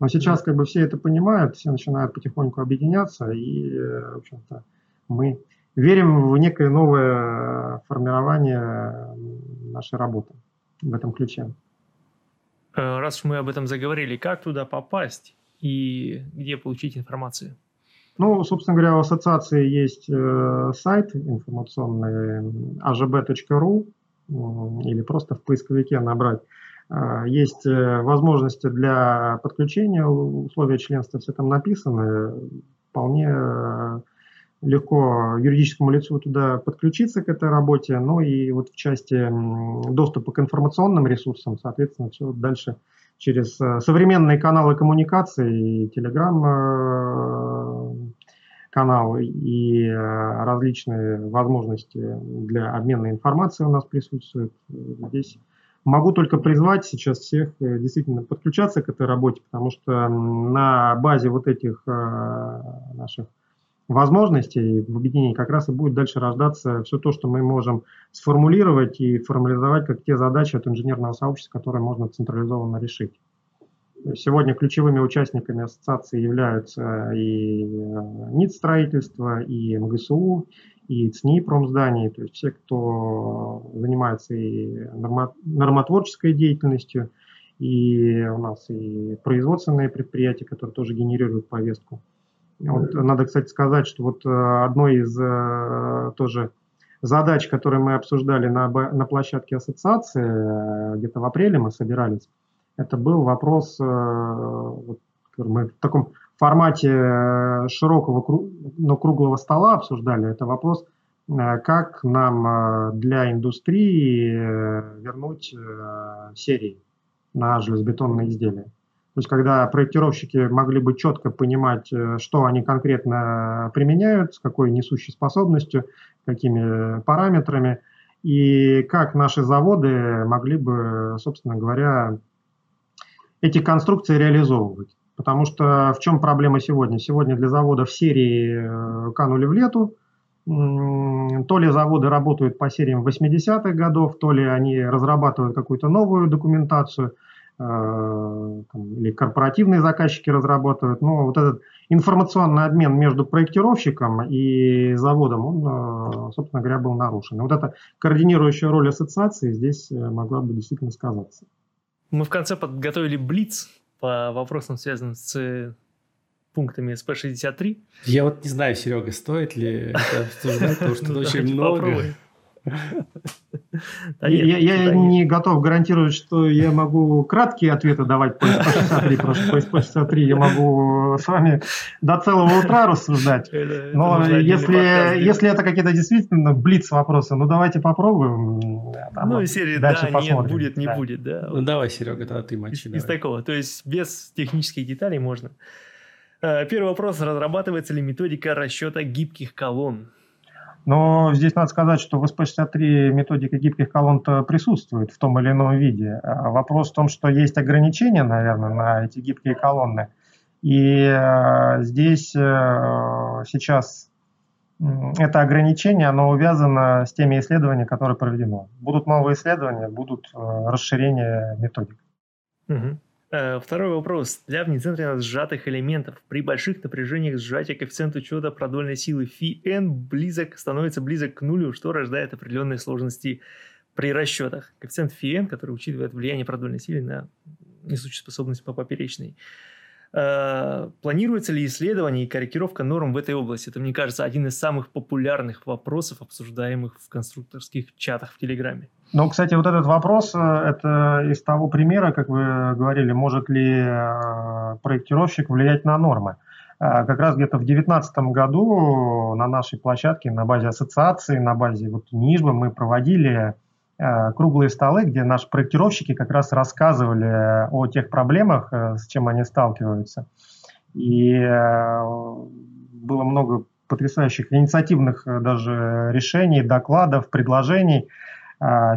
Но сейчас как бы все это понимают, все начинают потихоньку объединяться, и, э, в общем-то, мы верим в некое новое формирование нашей работы в этом ключе. Раз мы об этом заговорили, как туда попасть? и где получить информацию? Ну, собственно говоря, у ассоциации есть э, сайт информационный agb.ru или просто в поисковике набрать. Э, есть э, возможности для подключения, условия членства все там написаны. Вполне э, легко юридическому лицу туда подключиться к этой работе. Ну и вот в части доступа к информационным ресурсам, соответственно, все дальше через э, современные каналы коммуникации, телеграм э, канал и э, различные возможности для обмена информацией у нас присутствуют. Здесь могу только призвать сейчас всех действительно подключаться к этой работе, потому что на базе вот этих наших возможностей в объединении как раз и будет дальше рождаться все то, что мы можем сформулировать и формализовать как те задачи от инженерного сообщества, которые можно централизованно решить. Сегодня ключевыми участниками ассоциации являются и э, НИД строительства, и МГСУ, и ЦНИ промзданий, то есть все, кто занимается и нормотворческой деятельностью, и у нас и производственные предприятия, которые тоже генерируют повестку. Вот, надо, кстати, сказать, что вот э, одной из э, тоже задач, которые мы обсуждали на, на площадке ассоциации, где-то в апреле мы собирались, это был вопрос, вот, мы в таком формате широкого, но круглого стола обсуждали, это вопрос, как нам для индустрии вернуть серии на железобетонные изделия. То есть, когда проектировщики могли бы четко понимать, э, что они конкретно применяют, с какой несущей способностью, какими параметрами, и как наши заводы могли бы, собственно говоря, эти конструкции реализовывать. Потому что в чем проблема сегодня? Сегодня для заводов серии э, канули в лету, то ли заводы работают по сериям 80-х годов, то ли они разрабатывают какую-то новую документацию – Э, или корпоративные заказчики разрабатывают. Но вот этот информационный обмен между проектировщиком и заводом, он, э, собственно говоря, был нарушен. И вот эта координирующая роль ассоциации здесь могла бы действительно сказаться. Мы в конце подготовили блиц по вопросам, связанным с пунктами СП-63. Я вот не знаю, Серега, стоит ли это обсуждать, потому что очень много. я, не готов гарантировать, что я могу краткие ответы давать по SP63, потому что по SP63 я могу с вами до целого утра рассуждать. Но если, если это какие-то действительно блиц вопросы, ну давайте попробуем. Там, ну, из серии да, посмотрим. нет, будет, не да. будет. Да. Ну давай, Серега, тогда ты мочи. Из, из такого, то есть без технических деталей можно. Э, первый вопрос. Разрабатывается ли методика расчета гибких колонн? Но здесь надо сказать, что в SP63 методика гибких колонн присутствует в том или ином виде. А вопрос в том, что есть ограничения, наверное, на эти гибкие колонны. И э, здесь э, сейчас это ограничение, оно увязано с теми исследованиями, которые проведены. Будут новые исследования, будут э, расширения методик. Угу. Второй вопрос. Для внецентренно сжатых элементов при больших напряжениях сжатия коэффициент учета продольной силы φn близок, становится близок к нулю, что рождает определенные сложности при расчетах. Коэффициент φn, который учитывает влияние продольной силы на несущую способность по поперечной. Планируется ли исследование и корректировка норм в этой области? Это, мне кажется, один из самых популярных вопросов, обсуждаемых в конструкторских чатах в Телеграме. Ну, кстати, вот этот вопрос, э, это из того примера, как вы говорили, может ли э, проектировщик влиять на нормы. Как раз где-то в 2019 году на нашей площадке, на базе ассоциации, на базе вот НИЖБы мы проводили Э, круглые столы, где наши проектировщики как раз рассказывали о тех проблемах, э, с чем они сталкиваются. И э, было много потрясающих инициативных даже решений, докладов, предложений.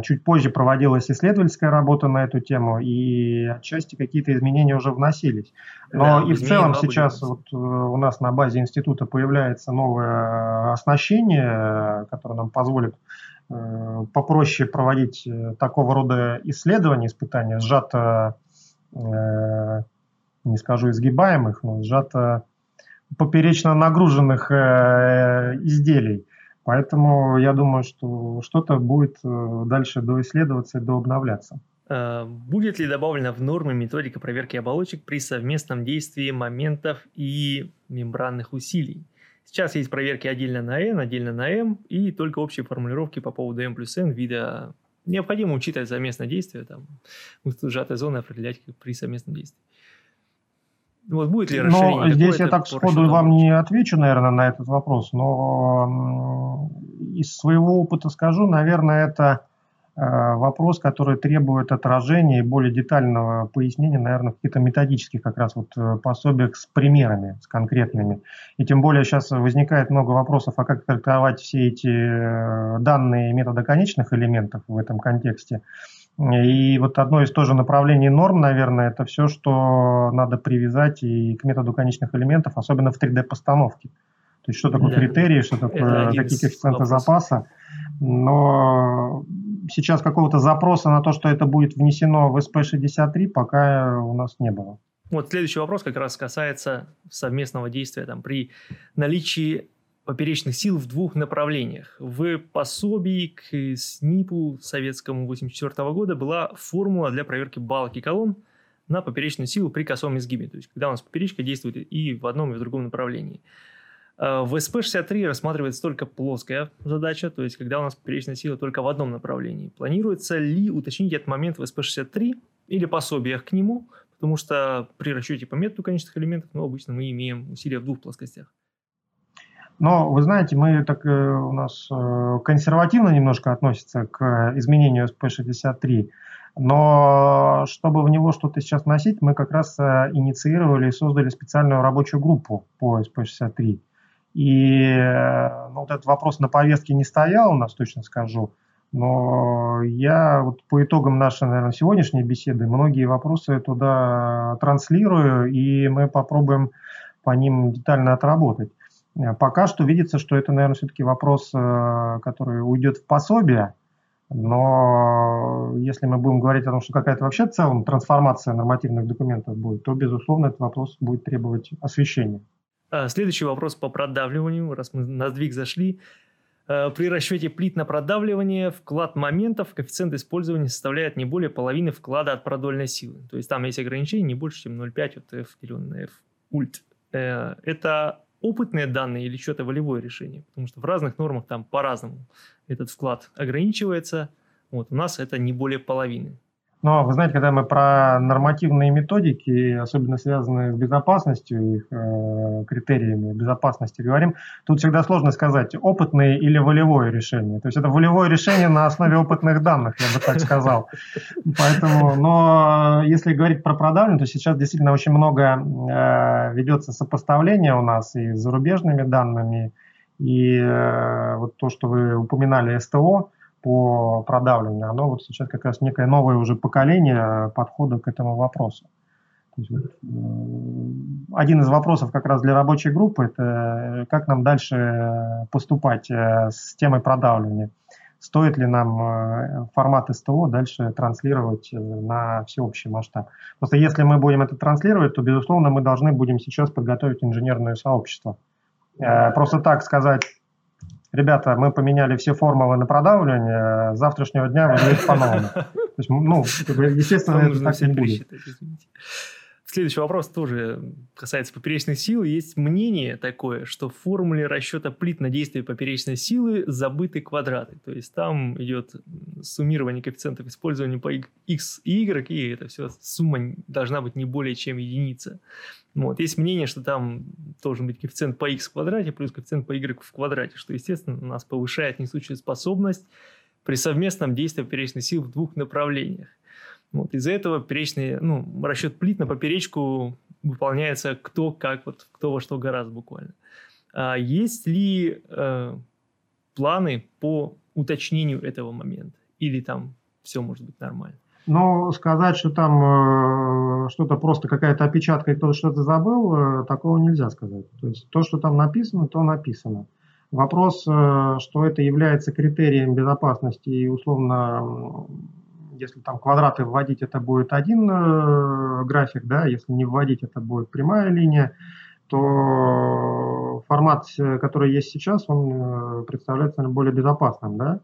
Чуть позже проводилась исследовательская работа на эту тему, и отчасти какие-то изменения уже вносились. Но да, и в целом сейчас вот у нас на базе института появляется новое оснащение, которое нам позволит Э, попроще проводить э, такого рода исследования, испытания, сжато, э, не скажу изгибаемых, но сжато поперечно нагруженных изделий. Поэтому я думаю, что что-то будет дальше доисследоваться и дообновляться. Будет ли добавлена в нормы методика проверки оболочек при совместном действии моментов и мембранных усилий? Сейчас есть проверки отдельно на N, отдельно на M, и только общие формулировки по поводу M плюс N вида необходимо учитывать совместное действие, там, сжатая зона определять при совместном действии. Вот будет ли расширение? Но здесь я так сходу вам не отвечу, наверное, на этот вопрос, но из своего опыта скажу, наверное, это вопрос, который требует отражения и более детального пояснения, наверное, в каких-то методических как раз вот э, пособиях с примерами, с конкретными. И тем более сейчас возникает много вопросов, а как трактовать все эти э, данные метода конечных элементов в этом контексте. И вот одно из тоже направлений норм, наверное, это все, что надо привязать и к методу конечных элементов, особенно в 3D-постановке. То есть что такое да. критерии, что такое какие коэффициенты запаса. Но сейчас какого-то запроса на то, что это будет внесено в СП-63, пока у нас не было. Вот следующий вопрос как раз касается совместного действия там, при наличии поперечных сил в двух направлениях. В пособии к СНИПу советскому 84 года была формула для проверки балок и колонн на поперечную силу при косом изгибе. То есть, когда у нас поперечка действует и в одном, и в другом направлении. Э, в СП-63 рассматривается только плоская задача, то есть когда у нас поперечная сила только в одном направлении. Планируется ли уточнить этот момент в СП-63 или пособиях к нему, потому что при расчете по методу конечных элементов, ну, обычно мы имеем усилия в двух плоскостях. Но вы знаете, мы так э, у нас э, консервативно немножко относится к изменению СП-63. Но чтобы в него что-то сейчас вносить, мы как раз инициировали и создали специальную рабочую группу по СП-63. И э, ну, вот этот вопрос на повестке не стоял у нас, точно скажу. Но я вот по итогам нашей, наверное, сегодняшней беседы многие вопросы туда транслирую, и мы попробуем по ним детально отработать. Э, пока что видится, что это, наверное, все-таки вопрос, э, который уйдет в пособие, но если мы будем говорить о том, что какая-то вообще в целом трансформация нормативных документов будет, то, безусловно, этот вопрос будет требовать освещения. А, следующий вопрос по продавливанию, раз мы на сдвиг зашли. А, при расчете плит на продавливание вклад моментов, коэффициент использования составляет не более половины вклада от продольной силы. То есть там есть ограничение не больше, чем 0,5 от F делен на F ульт. Э, это опытные данные или что-то волевое решение? Потому что в разных нормах там по-разному этот вклад ограничивается. Вот, у нас это не более половины. Но вы знаете, когда мы про нормативные методики, особенно связанные с безопасностью, их э, критериями безопасности говорим, тут всегда сложно сказать, опытное или волевое решение. То есть это волевое решение на основе опытных данных, я бы так сказал. Поэтому, но если говорить про продавливание, то сейчас действительно очень много э, ведется сопоставления у нас и с зарубежными данными, и э, вот то, что вы упоминали, СТО, по продавливанию, оно вот сейчас как раз некое новое уже поколение подхода к этому вопросу. есть, вот, э, один из вопросов как раз для рабочей группы – это э, как нам дальше поступать э, с темой продавливания. Стоит ли нам формат СТО дальше транслировать на всеобщий масштаб? Просто если мы будем это транслировать, то, безусловно, мы должны будем сейчас подготовить инженерное сообщество. Просто так сказать, ребята, мы поменяли все формулы на продавливание, с завтрашнего дня вы по-новому. То есть, ну, естественно, это так не будет. Следующий вопрос тоже касается поперечных сил. Есть мнение такое, что в формуле расчета плит на действие поперечной силы забыты квадраты. То есть там идет суммирование коэффициентов использования по x и y, и это все сумма должна быть не более чем единица. Вот. Есть мнение, что там должен быть коэффициент по x в квадрате плюс коэффициент по y в квадрате, что, естественно, нас повышает несущую способность при совместном действии поперечной силы в двух направлениях. Вот. Из-за этого поперечный, ну, расчет плит на поперечку выполняется кто как, вот кто во что гораздо буквально. А есть ли э, планы по уточнению этого момента? Или там все может быть нормально? Но сказать, что там э, что-то просто какая-то опечатка и кто-то что-то забыл, э, такого нельзя сказать. То есть то, что там написано, то написано. Вопрос, э, что это является критерием безопасности и условно, если там квадраты вводить, это будет один э, график, да, если не вводить, это будет прямая линия, то формат, э, который есть сейчас, он э, представляется более безопасным, да?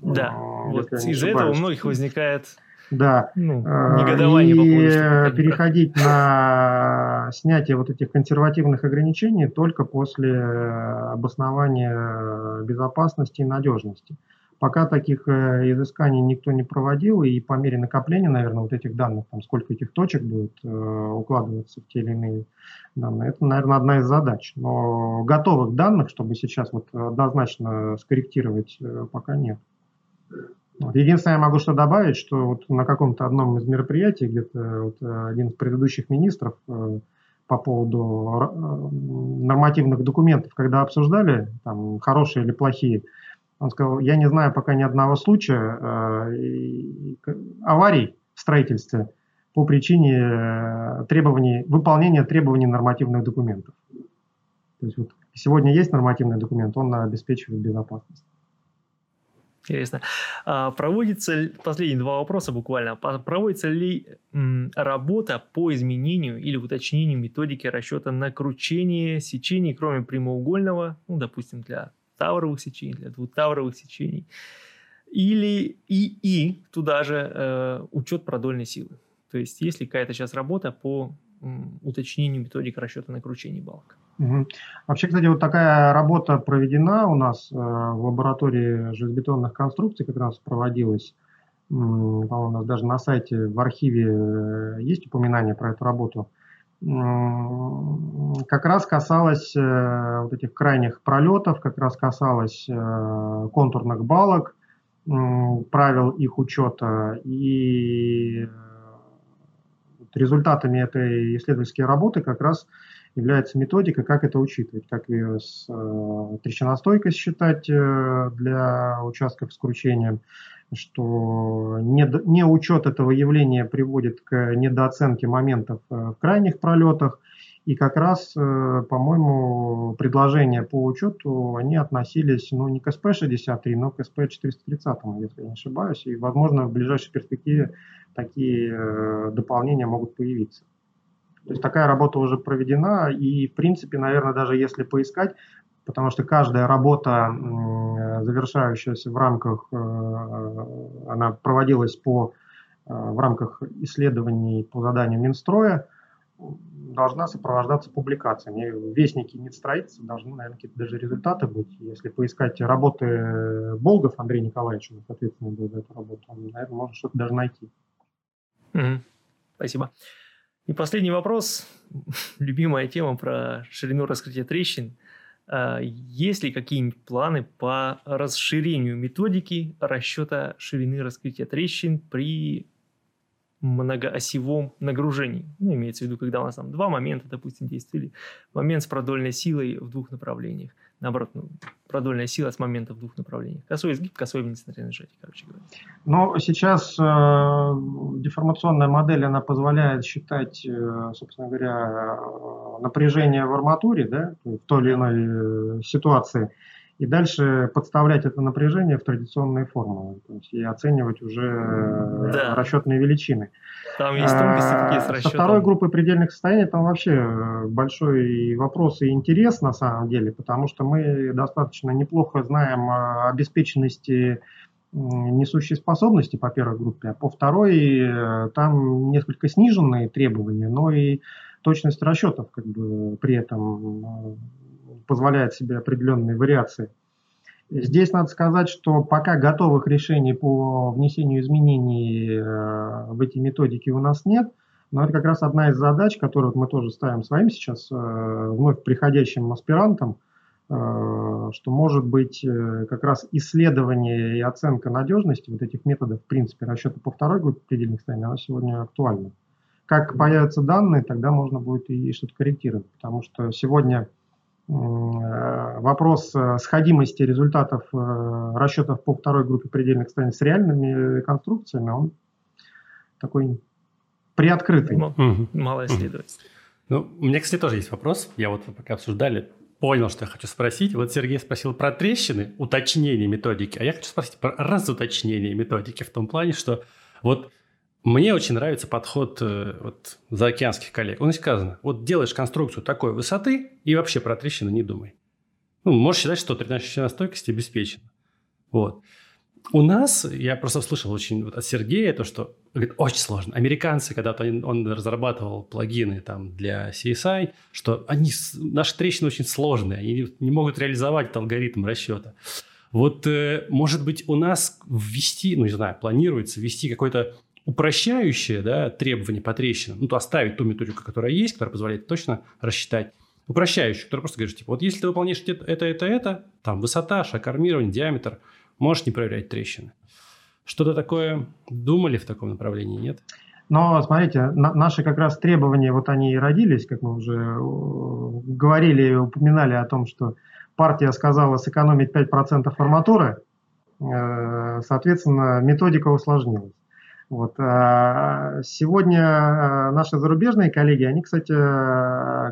Да, вот из-за этого у многих возникает да. Ну, негодование и по поводу, переходить на снятие вот этих консервативных ограничений только после обоснования безопасности и надежности. Пока таких э, изысканий никто не проводил, и по мере накопления, наверное, вот этих данных, там сколько этих точек будет э, укладываться в те или иные данные, это, наверное, одна из задач. Но готовых данных, чтобы сейчас вот однозначно скорректировать, пока нет. Вот. Единственное, я могу что добавить, что вот на каком-то одном из мероприятий, где-то вот один из предыдущих министров э, по поводу э, нормативных документов, когда обсуждали, там, хорошие или плохие, он сказал, я не знаю пока ни одного случая э, аварий в строительстве по причине э, требований, выполнения требований нормативных документов. То есть вот сегодня есть нормативный документ, он обеспечивает безопасность. Интересно. А, проводится, последние два вопроса буквально. Проводится ли работа по изменению или уточнению методики расчета накручения сечений, кроме прямоугольного, ну, допустим, для тавровых сечений, для двутавровых сечений, или и, и туда же э, учет продольной силы. То есть есть ли какая-то сейчас работа по уточнению методик расчета накручений балок? Угу. Вообще, кстати, вот такая работа проведена у нас э, в лаборатории железобетонных конструкций, как раз проводилась. По-моему, у нас даже на сайте в архиве э, есть упоминание про эту работу. Как раз касалось э, вот этих крайних пролетов, как раз касалось э, контурных балок, правил их учета. И э, результатами этой исследовательской работы как раз является методика, как это учитывать, как ее с э, трещиностойкость считать э, для участков с кручением, что не, не учет этого явления приводит к недооценке моментов э, в крайних пролетах, и как раз, э, по-моему, предложения по учету, они относились, ну, не к СП-63, но к СП-430, если я не ошибаюсь, и, возможно, в ближайшей перспективе такие э, дополнения могут появиться. То есть такая работа уже проведена, и в принципе, наверное, даже если поискать, потому что каждая работа, завершающаяся в рамках, э, она проводилась по, э, в рамках исследований по заданию Минстроя, должна сопровождаться публикациями. В Вестнике Минстроительства должны, наверное, какие-то даже результаты быть. Если поискать работы Болгов Андрея Николаевича, соответственно, был за эту работу, он, наверное, может что-то даже найти. Mm-hmm. Спасибо. И последний вопрос. Любимая тема про ширину раскрытия трещин. А, есть ли какие-нибудь планы по расширению методики расчета ширины раскрытия трещин при многоосевом нагружении. Ну, имеется в виду, когда у нас там два момента, допустим, действовали. Момент с продольной силой в двух направлениях. Наоборот, ну, продольная сила с момента в двух направлениях. Косой изгиб, косой вниз-на нажатие, короче говоря. Но сейчас э, деформационная модель, она позволяет считать, э, собственно говоря, э, напряжение в арматуре, да, в той или иной э, ситуации и дальше подставлять это напряжение в традиционные формулы, то есть и оценивать уже э, да. расчетные величины. Там есть тонкости такие с расчетом. Со второй группой предельных состояний там вообще э, большой вопрос и интерес на самом деле, потому что мы достаточно неплохо знаем обеспеченности несущей способности по первой группе, а по второй э, там несколько сниженные требования, но и точность расчетов как бы при этом позволяет себе определенные вариации. Здесь надо сказать, что пока готовых решений по внесению изменений э, в эти методики у нас нет, но это как раз одна из задач, которую мы тоже ставим своим сейчас э, вновь приходящим аспирантам, э, что может быть как раз исследование и оценка надежности вот этих методов, в принципе, расчета по второй группе предельных состояний, она сегодня актуальна. Как появятся данные, тогда можно будет и что-то корректировать, потому что сегодня вопрос сходимости результатов расчетов по второй группе предельных состояний с реальными конструкциями, он такой приоткрытый. Мало исследовать. Ну, у меня, кстати, тоже есть вопрос. Я вот пока обсуждали, понял, что я хочу спросить. Вот Сергей спросил про трещины, уточнение методики, а я хочу спросить про разуточнение методики в том плане, что вот мне очень нравится подход э, вот, заокеанских коллег. Нас сказано, вот делаешь конструкцию такой высоты и вообще про трещины не думай. Ну, можешь считать, что тренировочная стойкость обеспечена. Вот. У нас, я просто слышал очень вот от Сергея то, что говорит, очень сложно. Американцы, когда он, он разрабатывал плагины там для CSI, что они, наши трещины очень сложные, они не могут реализовать этот алгоритм расчета. Вот, э, может быть, у нас ввести, ну, не знаю, планируется ввести какое-то упрощающее да, требование по трещинам, ну, то оставить ту методику, которая есть, которая позволяет точно рассчитать, упрощающую, которая просто говорит, типа, вот если ты выполняешь это, это, это, это, там, высота, шаг армирования, диаметр – можешь не проверять трещины. Что-то такое думали в таком направлении, нет? Но, смотрите, на, наши как раз требования, вот они и родились, как мы уже э, говорили, упоминали о том, что партия сказала сэкономить 5% арматуры, э, соответственно, методика усложнилась. Вот. А сегодня э, наши зарубежные коллеги, они, кстати,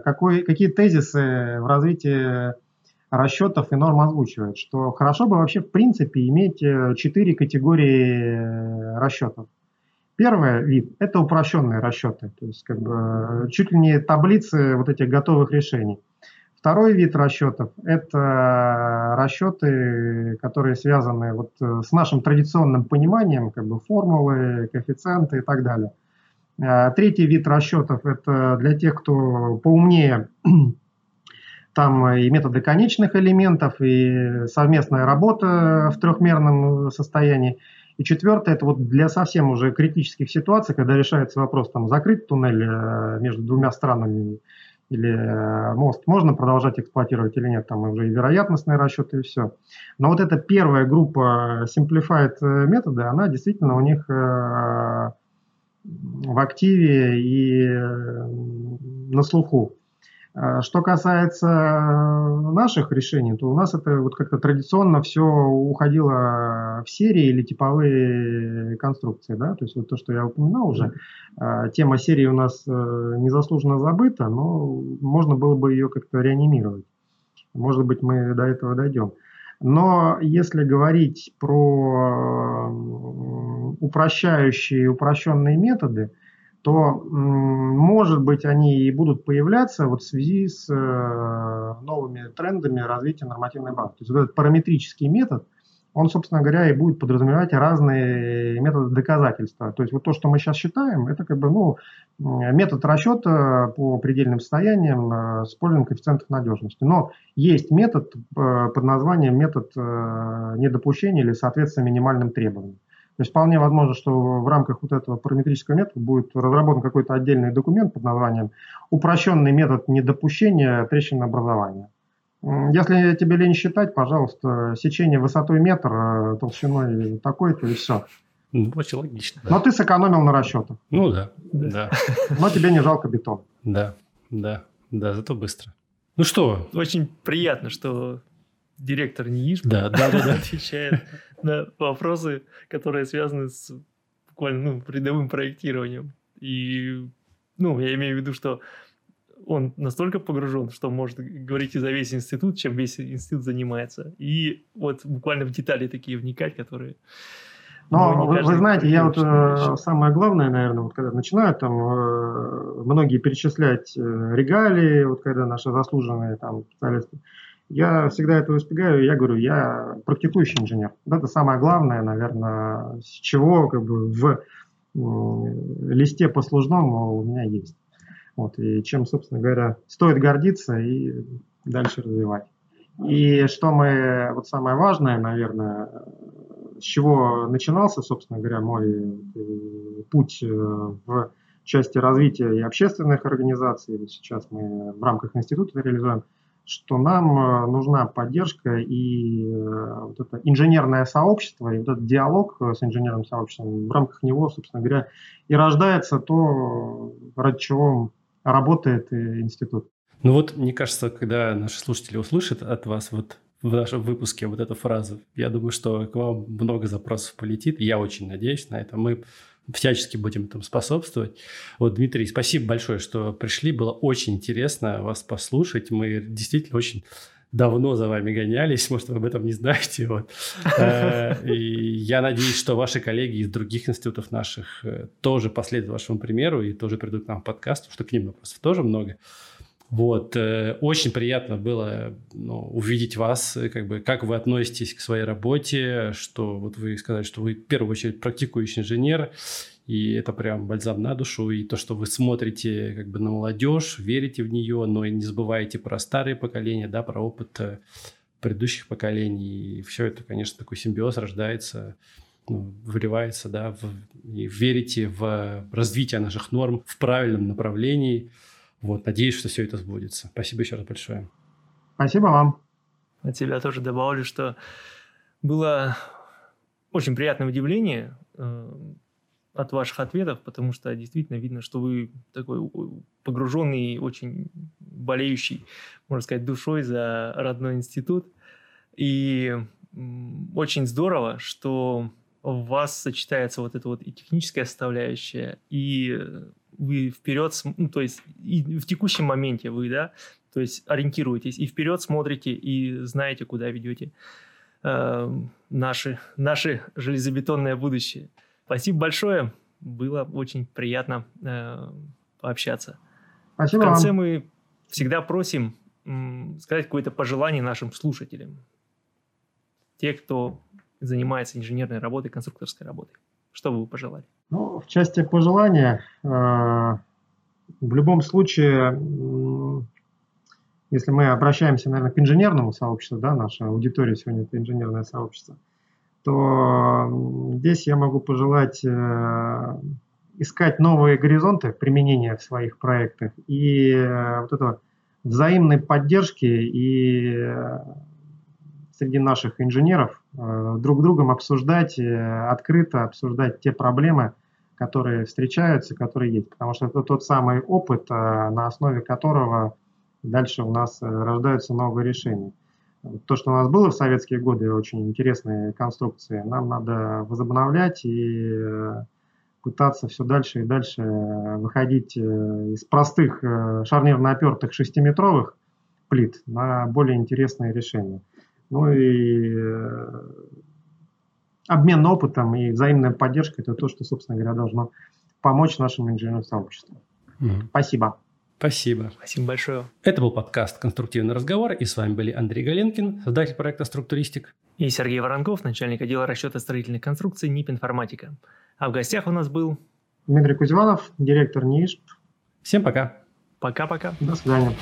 какой, какие тезисы в развитии расчетов и норм озвучивает, что хорошо бы вообще в принципе иметь э, четыре категории э, расчетов. Первый вид – это упрощенные расчеты, то есть как бы э, чуть ли не таблицы вот этих готовых решений. Второй вид расчетов – это расчеты, которые связаны вот с нашим традиционным пониманием, как бы формулы, коэффициенты и так далее. Третий вид расчетов – это для тех, кто поумнее там и методы конечных элементов, и совместная работа в трехмерном состоянии. И четвертое, это вот для совсем уже критических ситуаций, когда решается вопрос, там, закрыть туннель э, между двумя странами или э, мост можно продолжать эксплуатировать или нет, там уже и вероятностные расчеты, и все. Но вот эта первая группа Simplified э, методы, она действительно у них в активе и на слуху. А что касается э, наших решений, то у нас это вот как-то традиционно все уходило в серии или типовые конструкции. Да? То есть вот то, что я упоминал уже, а, тема серии у нас э, незаслуженно забыта, но можно было бы ее как-то реанимировать. Может быть, мы до этого дойдем. Но если говорить про упрощающие, упрощенные методы – то, может быть, они и будут появляться вот в связи с э, новыми трендами развития нормативной базы. То есть вот этот параметрический метод, он, собственно говоря, и будет подразумевать разные методы доказательства. То есть вот то, что мы сейчас считаем, это как бы ну, метод расчета по предельным состояниям э, с использованием коэффициентов надежности. Но есть метод э, под названием метод недопущения или соответствия минимальным требованиям. То есть вполне возможно, что в рамках вот этого параметрического метода будет разработан какой-то отдельный документ под названием «Упрощенный метод недопущения трещин образования». Если тебе лень считать, пожалуйста, сечение высотой метр, э, толщиной такой-то и все. Ну, очень логично. Да. Но ты сэкономил на расчетах. Ну да, да. Но тебе не жалко бетон. Да, да, да, зато быстро. Ну что? Очень приятно, что директор НИИШ да, да, да, да. отвечает на вопросы, которые связаны с буквально ну, рядовым проектированием. И ну, я имею в виду, что он настолько погружен, что может говорить и за весь институт, чем весь институт занимается. И вот буквально в детали такие вникать, которые... Но вы, вы знаете, я вот э, самое главное, наверное, вот когда начинают там э, многие перечислять э, регалии, вот когда наши заслуженные там специалисты, я всегда этого избегаю, я говорю, я практикующий инженер. Это самое главное, наверное, с чего как бы в листе послужному у меня есть. Вот, и чем, собственно говоря, стоит гордиться и дальше развивать. И что мы, вот самое важное, наверное, с чего начинался, собственно говоря, мой э, путь э, в части развития и общественных организаций, сейчас мы в рамках института реализуем – что нам э, нужна поддержка и э, вот это инженерное сообщество, и вот этот диалог э, с инженерным сообществом, в рамках него, собственно говоря, и рождается то, ради чего работает институт. Ну вот, мне кажется, когда наши слушатели услышат от вас вот в нашем выпуске вот эту фразу, я думаю, что к вам много запросов полетит. Я очень надеюсь на это. Мы всячески будем этому способствовать. Вот, Дмитрий, спасибо большое, что пришли. Было очень интересно вас послушать. Мы действительно очень давно за вами гонялись, может, вы об этом не знаете. Вот. Э, и я надеюсь, что ваши коллеги из других институтов наших э, тоже последуют вашему примеру и тоже придут к нам в подкаст, потому что к ним вопросов тоже много. Вот, э, очень приятно было ну, увидеть вас, как бы, как вы относитесь к своей работе, что вот вы сказали, что вы в первую очередь практикующий инженер, и это прям бальзам на душу, и то, что вы смотрите как бы на молодежь, верите в нее, но и не забываете про старые поколения, да, про опыт э, предыдущих поколений, и все это, конечно, такой симбиоз рождается, ну, выливается, да, в, и верите в развитие наших норм в правильном направлении. Вот, надеюсь, что все это сбудется. Спасибо еще раз большое. Спасибо вам. От себя тоже добавлю, что было очень приятное удивление э, от ваших ответов, потому что действительно видно, что вы такой погруженный, очень болеющий, можно сказать, душой за родной институт. И очень здорово, что в вас сочетается вот эта вот и техническая составляющая, и вы вперед, ну, то есть и в текущем моменте вы, да, то есть ориентируетесь и вперед смотрите, и знаете, куда ведете э, наши, наше железобетонное будущее. Спасибо большое. Было очень приятно э, пообщаться. Спасибо В конце вам. мы всегда просим м, сказать какое-то пожелание нашим слушателям. Те, кто занимается инженерной работой, конструкторской работой. Что бы вы пожелали? Ну, в части пожелания, э, в любом случае, если мы обращаемся, наверное, к инженерному сообществу, да, наша аудитория сегодня это инженерное сообщество, то здесь я могу пожелать э, искать новые горизонты применения в своих проектах и э, вот этого взаимной поддержки и среди наших инженеров друг другом обсуждать, открыто обсуждать те проблемы, которые встречаются, которые есть. Потому что это тот самый опыт, на основе которого дальше у нас рождаются новые решения то, что у нас было в советские годы, очень интересные конструкции, нам надо возобновлять и э, пытаться все дальше и дальше выходить э, из простых э, шарнирно опертых шестиметровых плит на более интересные решения. Ну и обмен опытом и взаимная поддержка – это то, что, собственно говоря, должно помочь нашему инженерному сообществу. Mm-hmm. Спасибо. Спасибо. Спасибо большое. Это был подкаст «Конструктивный разговор», и с вами были Андрей Галенкин, создатель проекта «Структуристик». И Сергей Воронков, начальник отдела расчета строительных конструкций НИП «Информатика». А в гостях у нас был... Дмитрий Кузьманов, директор НИИШП. Всем пока. Пока-пока. До свидания.